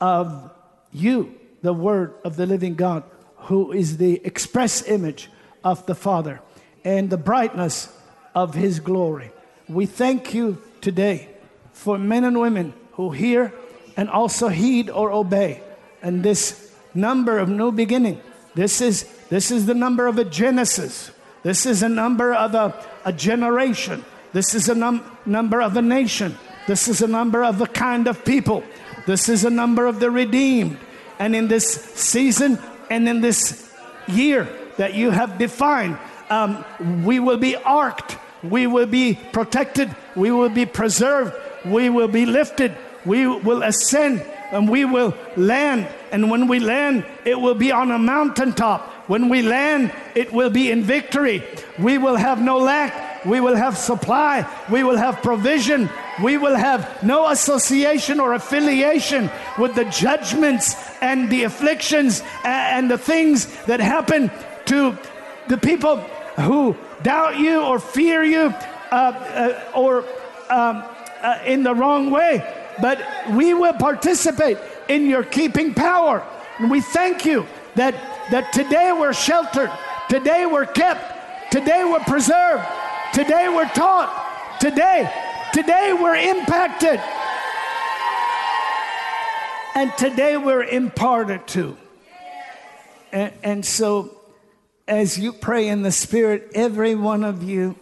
of you, the Word of the living God, who is the express image of the Father and the brightness of His glory. We thank you today for men and women who hear and also heed or obey. And this number of new beginning, this is, this is the number of a Genesis. This is a number of a, a generation. This is a num- number of a nation. This is a number of a kind of people. This is a number of the redeemed. And in this season and in this year that you have defined, um, we will be arked. We will be protected. We will be preserved. We will be lifted. We will ascend and we will land. And when we land, it will be on a mountaintop. When we land, it will be in victory. We will have no lack. We will have supply. We will have provision. We will have no association or affiliation with the judgments and the afflictions and the things that happen to the people who doubt you or fear you uh, uh, or um, uh, in the wrong way. But we will participate in your keeping power. And we thank you that, that today we're sheltered, today we're kept, today we're preserved, today we're taught, today, today we're impacted, and today we're imparted to. And, and so, as you pray in the Spirit, every one of you,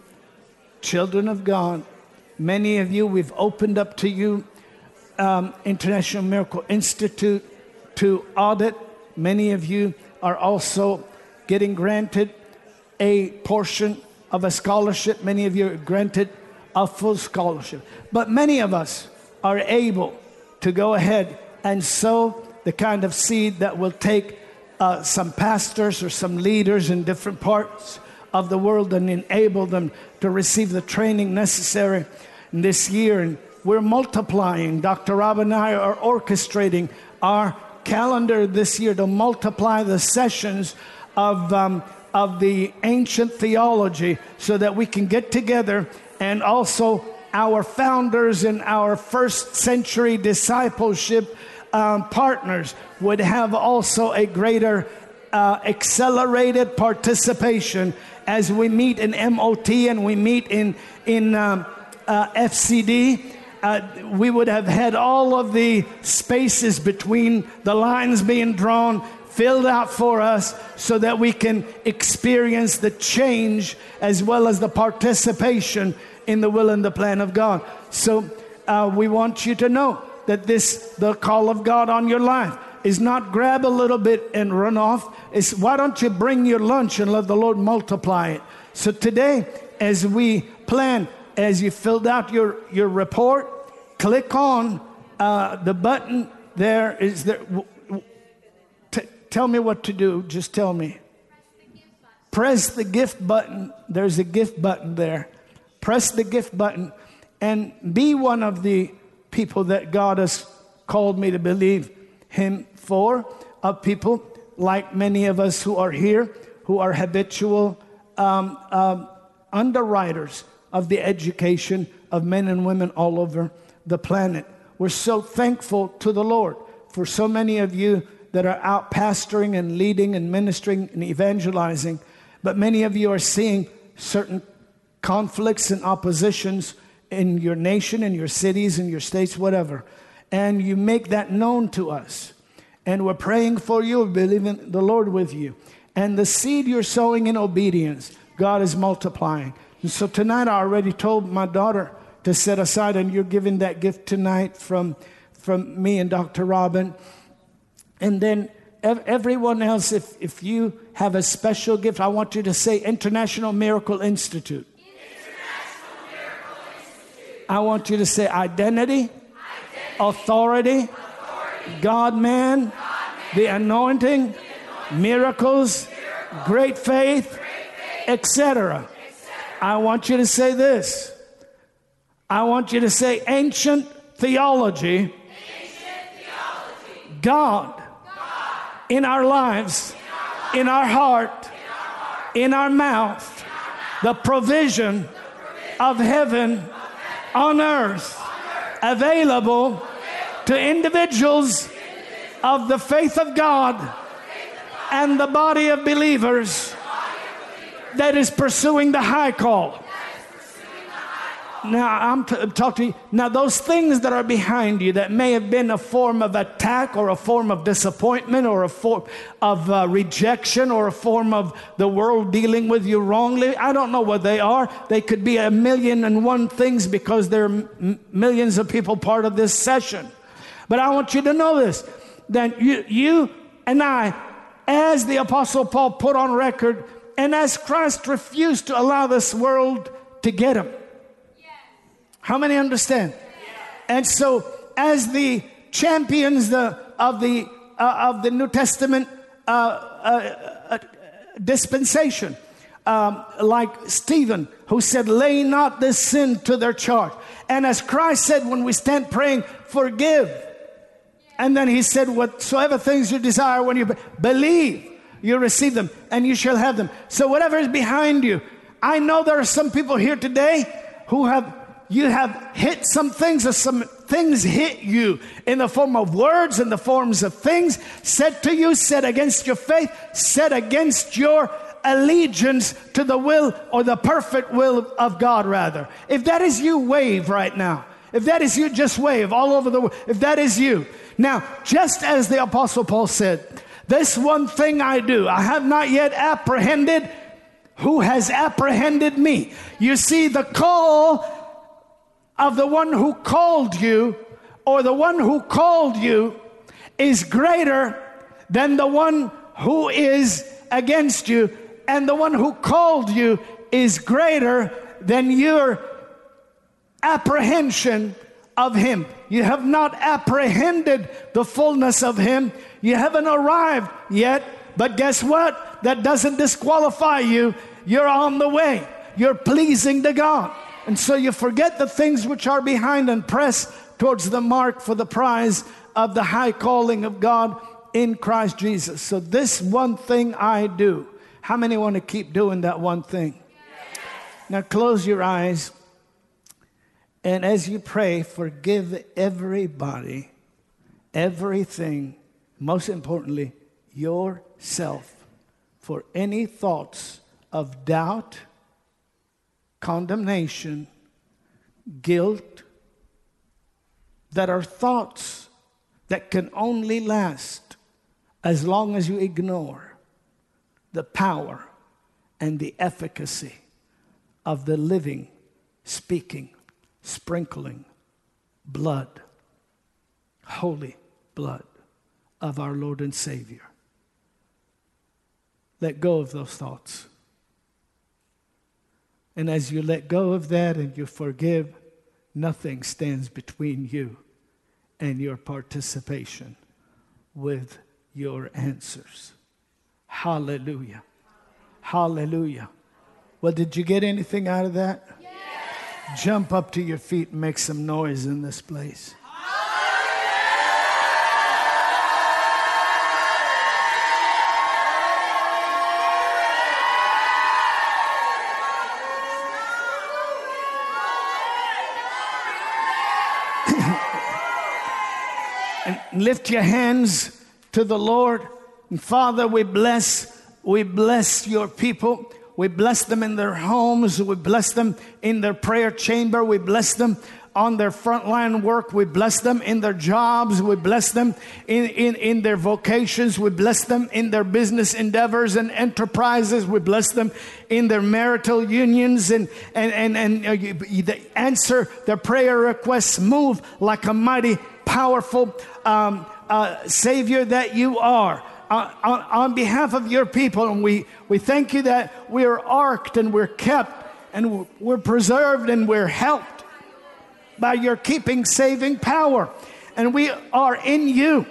children of God, many of you, we've opened up to you um, International Miracle Institute to audit. Many of you are also getting granted a portion of a scholarship. Many of you are granted a full scholarship. But many of us are able to go ahead and sow the kind of seed that will take uh, some pastors or some leaders in different parts of the world and enable them to receive the training necessary this year. And we're multiplying. Dr. Rob and I are orchestrating our calendar this year to multiply the sessions of, um, of the ancient theology so that we can get together and also our founders and our first century discipleship um, partners would have also a greater uh, accelerated participation as we meet in MOT and we meet in, in um, uh, FCD uh, we would have had all of the spaces between the lines being drawn filled out for us so that we can experience the change as well as the participation in the will and the plan of God. So uh, we want you to know that this, the call of God on your life, is not grab a little bit and run off. It's why don't you bring your lunch and let the Lord multiply it. So today, as we plan, as you filled out your, your report, click on uh, the button there. Is there? Tell me what to do. Just tell me. Press the gift button. There's a gift button there. Press the gift button and be one of the people that God has called me to believe Him for, of people like many of us who are here, who are habitual um, um, underwriters of the education of men and women all over the planet. We're so thankful to the Lord for so many of you that are out pastoring and leading and ministering and evangelizing, but many of you are seeing certain conflicts and oppositions in your nation, in your cities, in your states, whatever. And you make that known to us. And we're praying for you, believing the Lord with you. And the seed you're sowing in obedience, God is multiplying. And so tonight I already told my daughter to set aside, and you're giving that gift tonight from, from me and Dr. Robin. And then everyone else, if, if you have a special gift, I want you to say International Miracle Institute. I want you to say identity, identity authority, authority God man, the anointing, miracles, great faith, etc. I want you to say this. I want you to say ancient theology. God, in our lives, in our heart, in our mouth, the provision of heaven on earth available to individuals of the faith of God and the body of believers that is pursuing the high call. Now, I'm t- talking to you. Now, those things that are behind you that may have been a form of attack or a form of disappointment or a form of uh, rejection or a form of the world dealing with you wrongly, I don't know what they are. They could be a million and one things because there are m- millions of people part of this session. But I want you to know this that you, you and I, as the Apostle Paul put on record, and as Christ refused to allow this world to get him. How many understand? And so, as the champions the, of, the, uh, of the New Testament uh, uh, uh dispensation, um, like Stephen, who said, Lay not this sin to their charge. And as Christ said, when we stand praying, forgive and then he said, Whatsoever things you desire, when you believe, you receive them and you shall have them. So, whatever is behind you, I know there are some people here today who have, you have hit some things or some things hit you in the form of words, in the forms of things said to you, said against your faith, said against your allegiance to the will or the perfect will of God, rather. If that is you, wave right now. If that is you, just wave all over the world. If that is you, now, just as the Apostle Paul said, this one thing I do, I have not yet apprehended who has apprehended me. You see, the call of the one who called you, or the one who called you, is greater than the one who is against you, and the one who called you is greater than your apprehension of him. You have not apprehended the fullness of him. You haven't arrived yet. But guess what? That doesn't disqualify you. You're on the way. You're pleasing to God. And so you forget the things which are behind and press towards the mark for the prize of the high calling of God in Christ Jesus. So, this one thing I do. How many want to keep doing that one thing? Now, close your eyes. And as you pray, forgive everybody, everything, most importantly, yourself for any thoughts of doubt, condemnation, guilt, that are thoughts that can only last as long as you ignore the power and the efficacy of the living, speaking sprinkling blood, holy blood of our Lord and Savior. Let go of those thoughts. And as you let go of that and you forgive, nothing stands between you and your participation with your answers. Hallelujah. Hallelujah. Well, did you get anything out of that? Jump up to your feet and make some noise in this place. Lift your hands to the Lord. And Father, we bless, we bless your people. We bless them in their homes. We bless them in their prayer chamber. We bless them on their frontline work. We bless them in their jobs. We bless them in, in, in their vocations. We bless them in their business endeavors and enterprises. We bless them in their marital unions and, and, and, and uh, answer their prayer requests. Move like a mighty, powerful um, uh, Savior that you are. Uh, on, on behalf of your people, and we, we thank you that we are arked and we're kept and we're preserved and we're helped by your keeping saving power. And we are in you.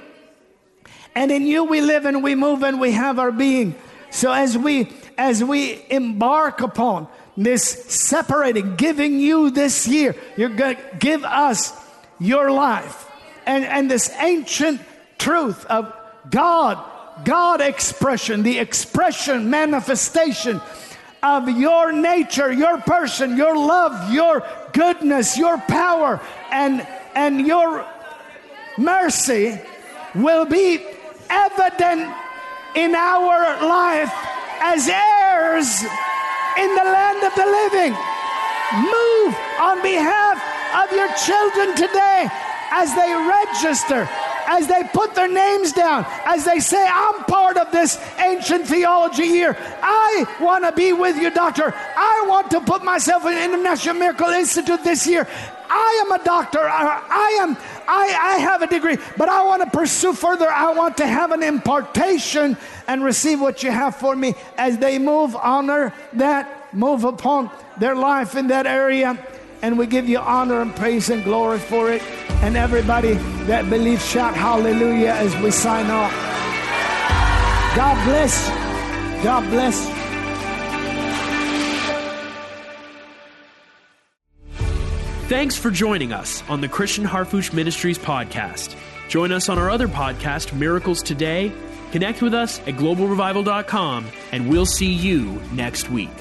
And in you we live and we move and we have our being. So as we as we embark upon this separating, giving you this year, you're going to give us your life. And, and this ancient truth of God, God expression, the expression, manifestation of your nature, your person, your love, your goodness, your power, and, and your mercy will be evident in our life as heirs in the land of the living. Move on behalf of your children today as they register as they put their names down, as they say, I'm part of this ancient theology year. I want to be with you, doctor. I want to put myself in the International Miracle Institute this year. I am a doctor. I am. I, I have a degree, but I want to pursue further. I want to have an impartation and receive what you have for me as they move, honor that, move upon their life in that area. And we give you honor and praise and glory for it. And everybody that believes, shout hallelujah as we sign off. God bless. God bless. Thanks for joining us on the Christian Harfouche Ministries podcast. Join us on our other podcast, Miracles Today. Connect with us at globalrevival.com, and we'll see you next week.